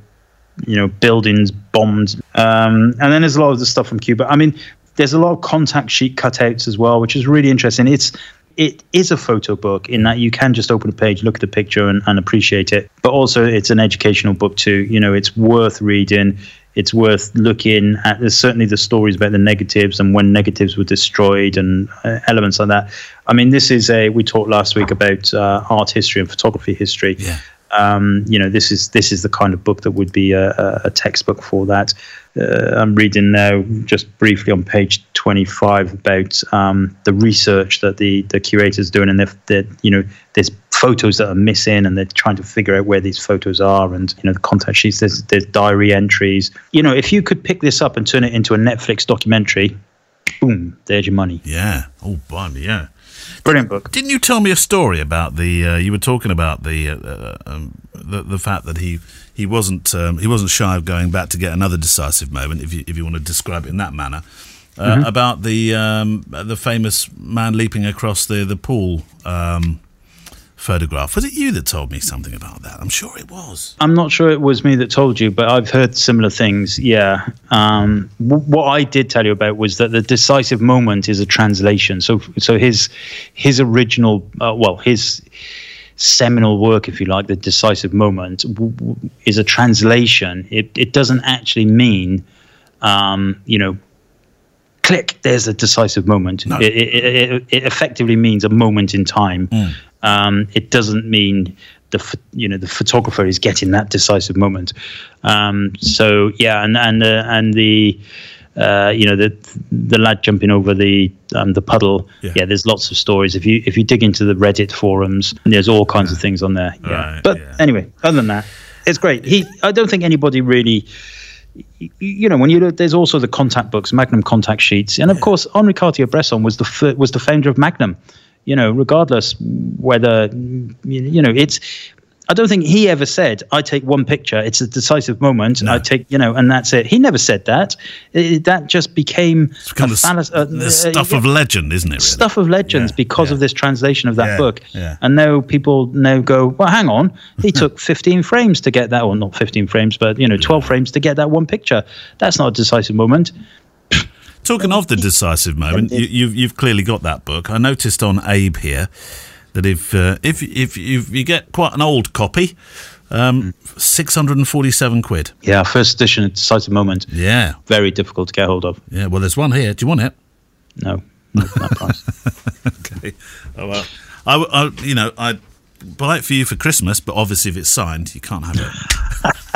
you know, buildings bombed. Um, and then there's a lot of the stuff from Cuba. I mean, there's a lot of contact sheet cutouts as well, which is really interesting. It's it is a photo book in that you can just open a page, look at the picture, and, and appreciate it. But also, it's an educational book too. You know, it's worth reading. It's worth looking at. There's certainly the stories about the negatives and when negatives were destroyed and uh, elements like that. I mean, this is a. We talked last week about uh, art history and photography history. Yeah um, you know, this is this is the kind of book that would be a, a textbook for that. Uh, I'm reading now, just briefly on page 25, about um, the research that the the curators doing, and they're, you know, there's photos that are missing, and they're trying to figure out where these photos are, and you know, the contact sheets. There's there's diary entries. You know, if you could pick this up and turn it into a Netflix documentary, boom, there's your money. Yeah. Oh, blimey, yeah. Brilliant book. Didn't you tell me a story about the? Uh, you were talking about the, uh, uh, um, the the fact that he he wasn't um, he wasn't shy of going back to get another decisive moment, if you if you want to describe it in that manner. Uh, mm-hmm. About the um, the famous man leaping across the the pool. Um, photograph. Was it you that told me something about that? I'm sure it was. I'm not sure it was me that told you, but I've heard similar things. Yeah. Um, w- what I did tell you about was that the decisive moment is a translation. So, so his his original, uh, well, his seminal work, if you like, the decisive moment, w- w- is a translation. It it doesn't actually mean, um, you know, click, there's a decisive moment. No. It, it, it, it, effectively means a moment in time. Mm. Um, it doesn't mean the you know the photographer is getting that decisive moment. Um, so yeah, and and uh, and the. Uh, you know the the lad jumping over the um, the puddle. Yeah. Yeah. there's lots of stories. If you if you dig into the Reddit forums, there's all kinds of things on there. Yeah. Right, but yeah. anyway, other than that, it's great. He, I don't think anybody really you know, when you look, there's also the contact books, Magnum contact sheets, and of course, Henri Cartier-Bresson was the f- was the founder of Magnum. You know, regardless whether you know, it's. I don't think he ever said, "I take one picture. It's a decisive moment. I take, you know, and that's it." He never said that. It, that just became It's kind of fallacy- uh, the uh, stuff yeah, of legend, isn't it? Really? stuff of legends Yeah, because yeah. of this translation of that Yeah, book. yeah. And now people now go, well, hang on, he took 15 frames to get that, or not 15 frames, but you know, 12 frames to get that one picture. That's not a decisive moment. Talking of the decisive moment, you, you've you've clearly got that book. I noticed on Abe here that if uh, if if you, you get quite an old copy, um, six hundred and forty-seven quid. Yeah, first edition, a decisive moment. Yeah, Very difficult to get hold of. yeah. Well, there's one here. Do you want it? No, not that price. Okay. Oh well, I, I- you know I'd buy it for you for Christmas, but obviously if it's signed, you can't have it.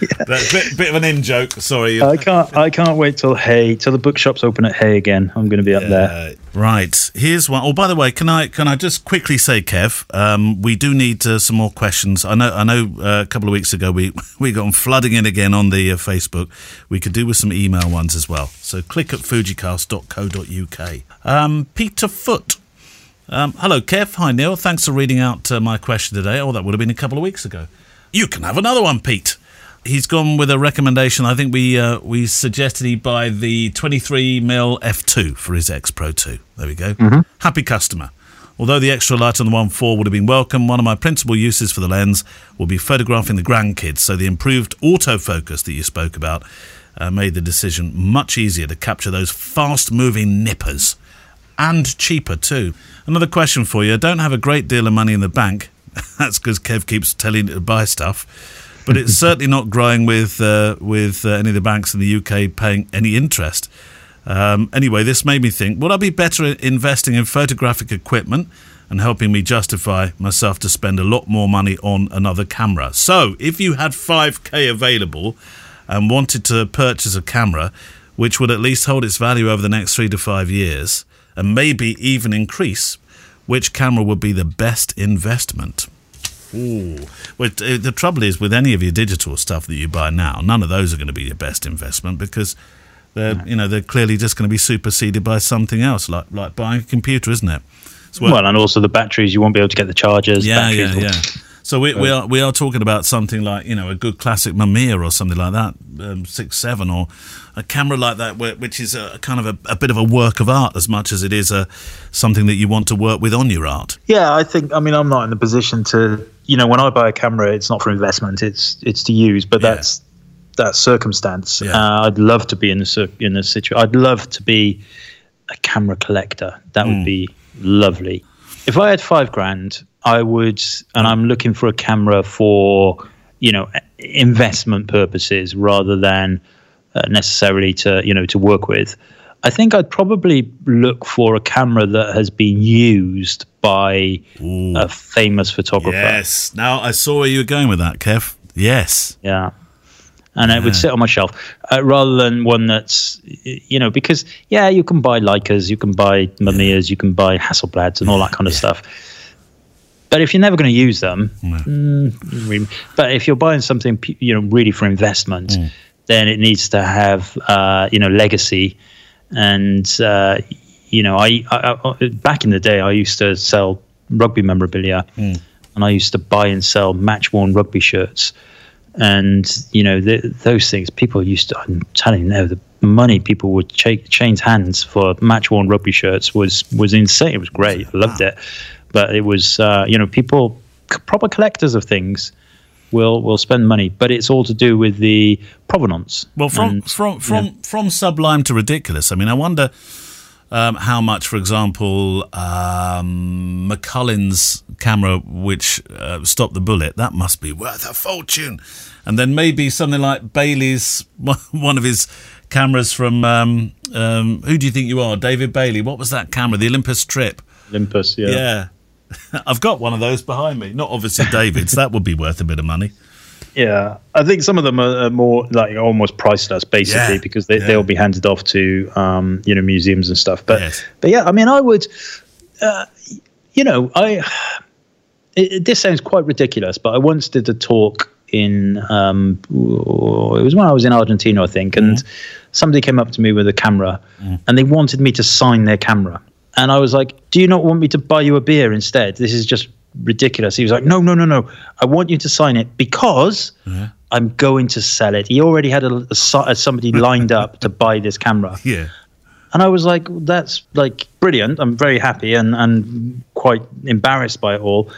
That's a bit, bit of an in joke. Sorry. I can't. I can't wait till Hay, till the bookshops open at Hay again. I'm going to be up there. Uh, right. Here's one. Oh, by the way, can I can I just quickly say, Kev, um, we do need uh, some more questions. I know. I know. Uh, a couple of weeks ago, we we got flooding in again on the uh, Facebook. We could do with some email ones as well. So click at fujicast.co.uk. Um, Peter Foot. Um, hello, Kev. Hi, Neil. Thanks for reading out uh, my question today. Oh, that would have been a couple of weeks ago. You can have another one, Pete. He's gone with a recommendation. I think we uh, we suggested he buy the 23 mm f2 for his X Pro 2. There we go. Happy customer. Although the extra light on the 1.4 would have been welcome, one of my principal uses for the lens will be photographing the grandkids. So the improved autofocus that you spoke about uh, made the decision much easier to capture those fast-moving nippers and cheaper too. Another question for you. I don't have a great deal of money in the bank. That's because Kev keeps telling you to buy stuff. But it's certainly not growing with uh, with uh, any of the banks in the UK paying any interest. Um, anyway, this made me think: Would I be better investing in photographic equipment and helping me justify myself to spend a lot more money on another camera? So, if you had 5k available and wanted to purchase a camera which would at least hold its value over the next three to five years and maybe even increase, which camera would be the best investment? Ooh. Well, the trouble is with any of your digital stuff that you buy now, none of those are going to be your best investment because they're, you know, they're clearly just going to be superseded by something else, like like buying a computer, isn't it? So Well, and also the batteries, you won't be able to get the chargers. yeah, yeah, will- yeah. So we, we are we are talking about something like you know a good classic Mamiya or something like that, um, six seven or a camera like that, which is a kind of a, a bit of a work of art as much as it is a something that you want to work with on your art. Yeah, I think. I mean, I'm not in the position to. You know, when I buy a camera, it's not for investment. It's it's to use. But Yeah. that's that circumstance. Yeah. Uh, I'd love to be in cir- in a situation. I'd love to be a camera collector. That Hmm. would be lovely. If I had five grand, I would, and I'm looking for a camera for you know investment purposes rather than uh, necessarily to you know to work with. I think I'd probably look for a camera that has been used by a famous photographer. Yes. Now I saw where you were going with that, Kev. Yes. Yeah. And it would sit on my shelf uh, rather than one that's, you know, because, yeah, you can buy Leicas, you can buy Mamiyas, you can buy Hasselblads and all that kind of stuff. But if you're never going to use them, mm, but if you're buying something, you know, really for investment, then it needs to have, uh, you know, legacy. And, uh, you know, I, I, I back in the day, I used to sell rugby memorabilia. And I used to buy and sell match worn rugby shirts. And you know th those things people used to i'm telling you now the money people would cha- change hands for match worn rugby shirts was was insane. It was great. I loved it. But it was uh, you know people proper collectors of things will will spend money but it's all to do with the provenance Well, from And, from from yeah. from sublime to ridiculous. I mean, I wonder um, how much, for example, um, McCullin's camera, which uh, stopped the bullet, that must be worth a fortune. And then maybe something like Bailey's, one of his cameras from um, um, who do you think you are, David Bailey? What was that camera? The Olympus Trip. olympus yeah Yeah. I've got one of those behind me. Not obviously David's. that would be worth a bit of money. Yeah, I think some of them are, more like almost priceless, basically, Yeah, because they, yeah. they'll be handed off to um, you know museums and stuff. But Yes. but yeah, I mean, I would, uh, you know, I. It, it- this sounds quite ridiculous, but I once did a talk in. Um, it was when I was in Argentina, I think, and Mm-hmm. somebody came up to me with a camera, Mm. and they wanted me to sign their camera, and I was like, "Do you not want me to buy you a beer instead? This is just ridiculous." He was like, "No, no, no, no. I want you to sign it because." I'm going to sell it. He already had a, a somebody lined up to buy this camera. Yeah. And I was like, that's like brilliant. I'm very happy and, and quite embarrassed by it all.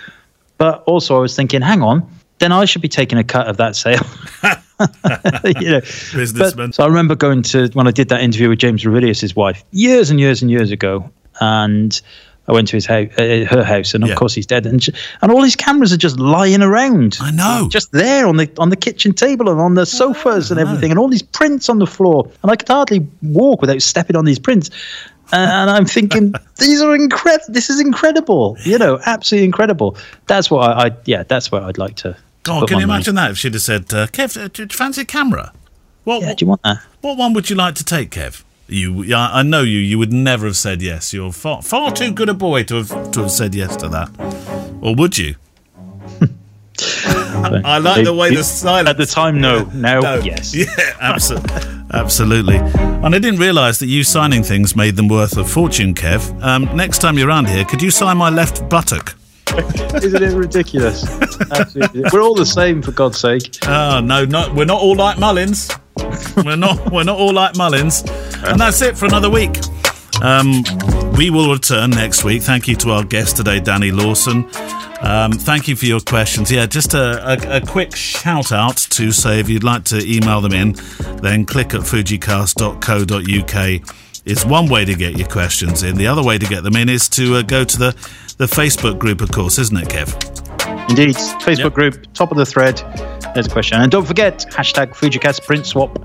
But also, I was thinking, hang on, then I should be taking a cut of that sale. you know, Businessman. But- so I remember going to when I did that interview with James Ravilious, wife, years and years and years ago, and I went to his house, uh, her house, and of Yeah. course he's dead, and sh- and all his cameras are just lying around. I know. just there on the on the kitchen table and on the sofas and everything, and all these prints on the floor, and I could hardly walk without stepping on these prints. And I'm thinking, these are incredible. This is incredible. You know, absolutely incredible. That's what I, I yeah, that's where I'd like to. God, can you money. imagine that if she'd have said, uh, Kev, uh, do you fancy a camera? What, Yeah, do you want that? what one would you like to take, Kev? You, yeah, I know you. You would never have said yes. You're far, far too good a boy to have to have said yes to that, or would you? I like the way the silence. At the time, no. Now, No. yes. Yeah, absolutely. absolutely. And I didn't realise that you signing things made them worth a fortune, Kev. Um, next time you're around here, could you sign my left buttock? Isn't it ridiculous? Absolutely. We're all the same, for God's sake. Oh no, not we're not all like Mullins. we're not we're not all like Mullins. And that's it for another week. Um, we will return next week. Thank you to our guest today, Danny Lawson. Um, thank you for your questions. Yeah, just a, a, a quick shout out to say if you'd like to email them in, then click at fujicast.co.uk. Is one way to get your questions in. The other way to get them in is to uh, go to the, the Facebook group, of course, isn't it, Kev? Indeed. Facebook Yep. group, top of the thread. There's a question. And don't forget, hashtag Fujicast print swap.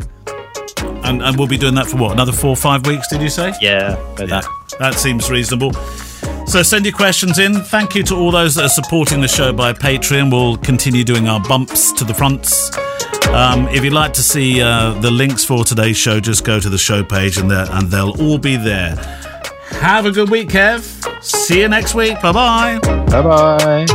And, and we'll be doing that for what, another four or five weeks, did you say? Yeah, like that. That seems reasonable. So send your questions in. Thank you to all those that are supporting the show by Patreon. We'll continue doing our bumps to the fronts. Um, if you'd like to see uh, the links for today's show, just go to the show page and, and they'll all be there. Have a good week, Kev. See you next week. Bye bye. Bye bye.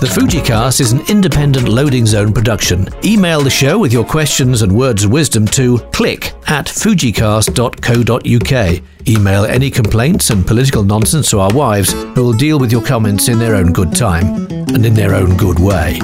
The Fujicast is an independent loading zone production. Email the show with your questions and words of wisdom to click at fujicast.co.uk. Email any complaints and political nonsense to our wives, who will deal with your comments in their own good time and in their own good way.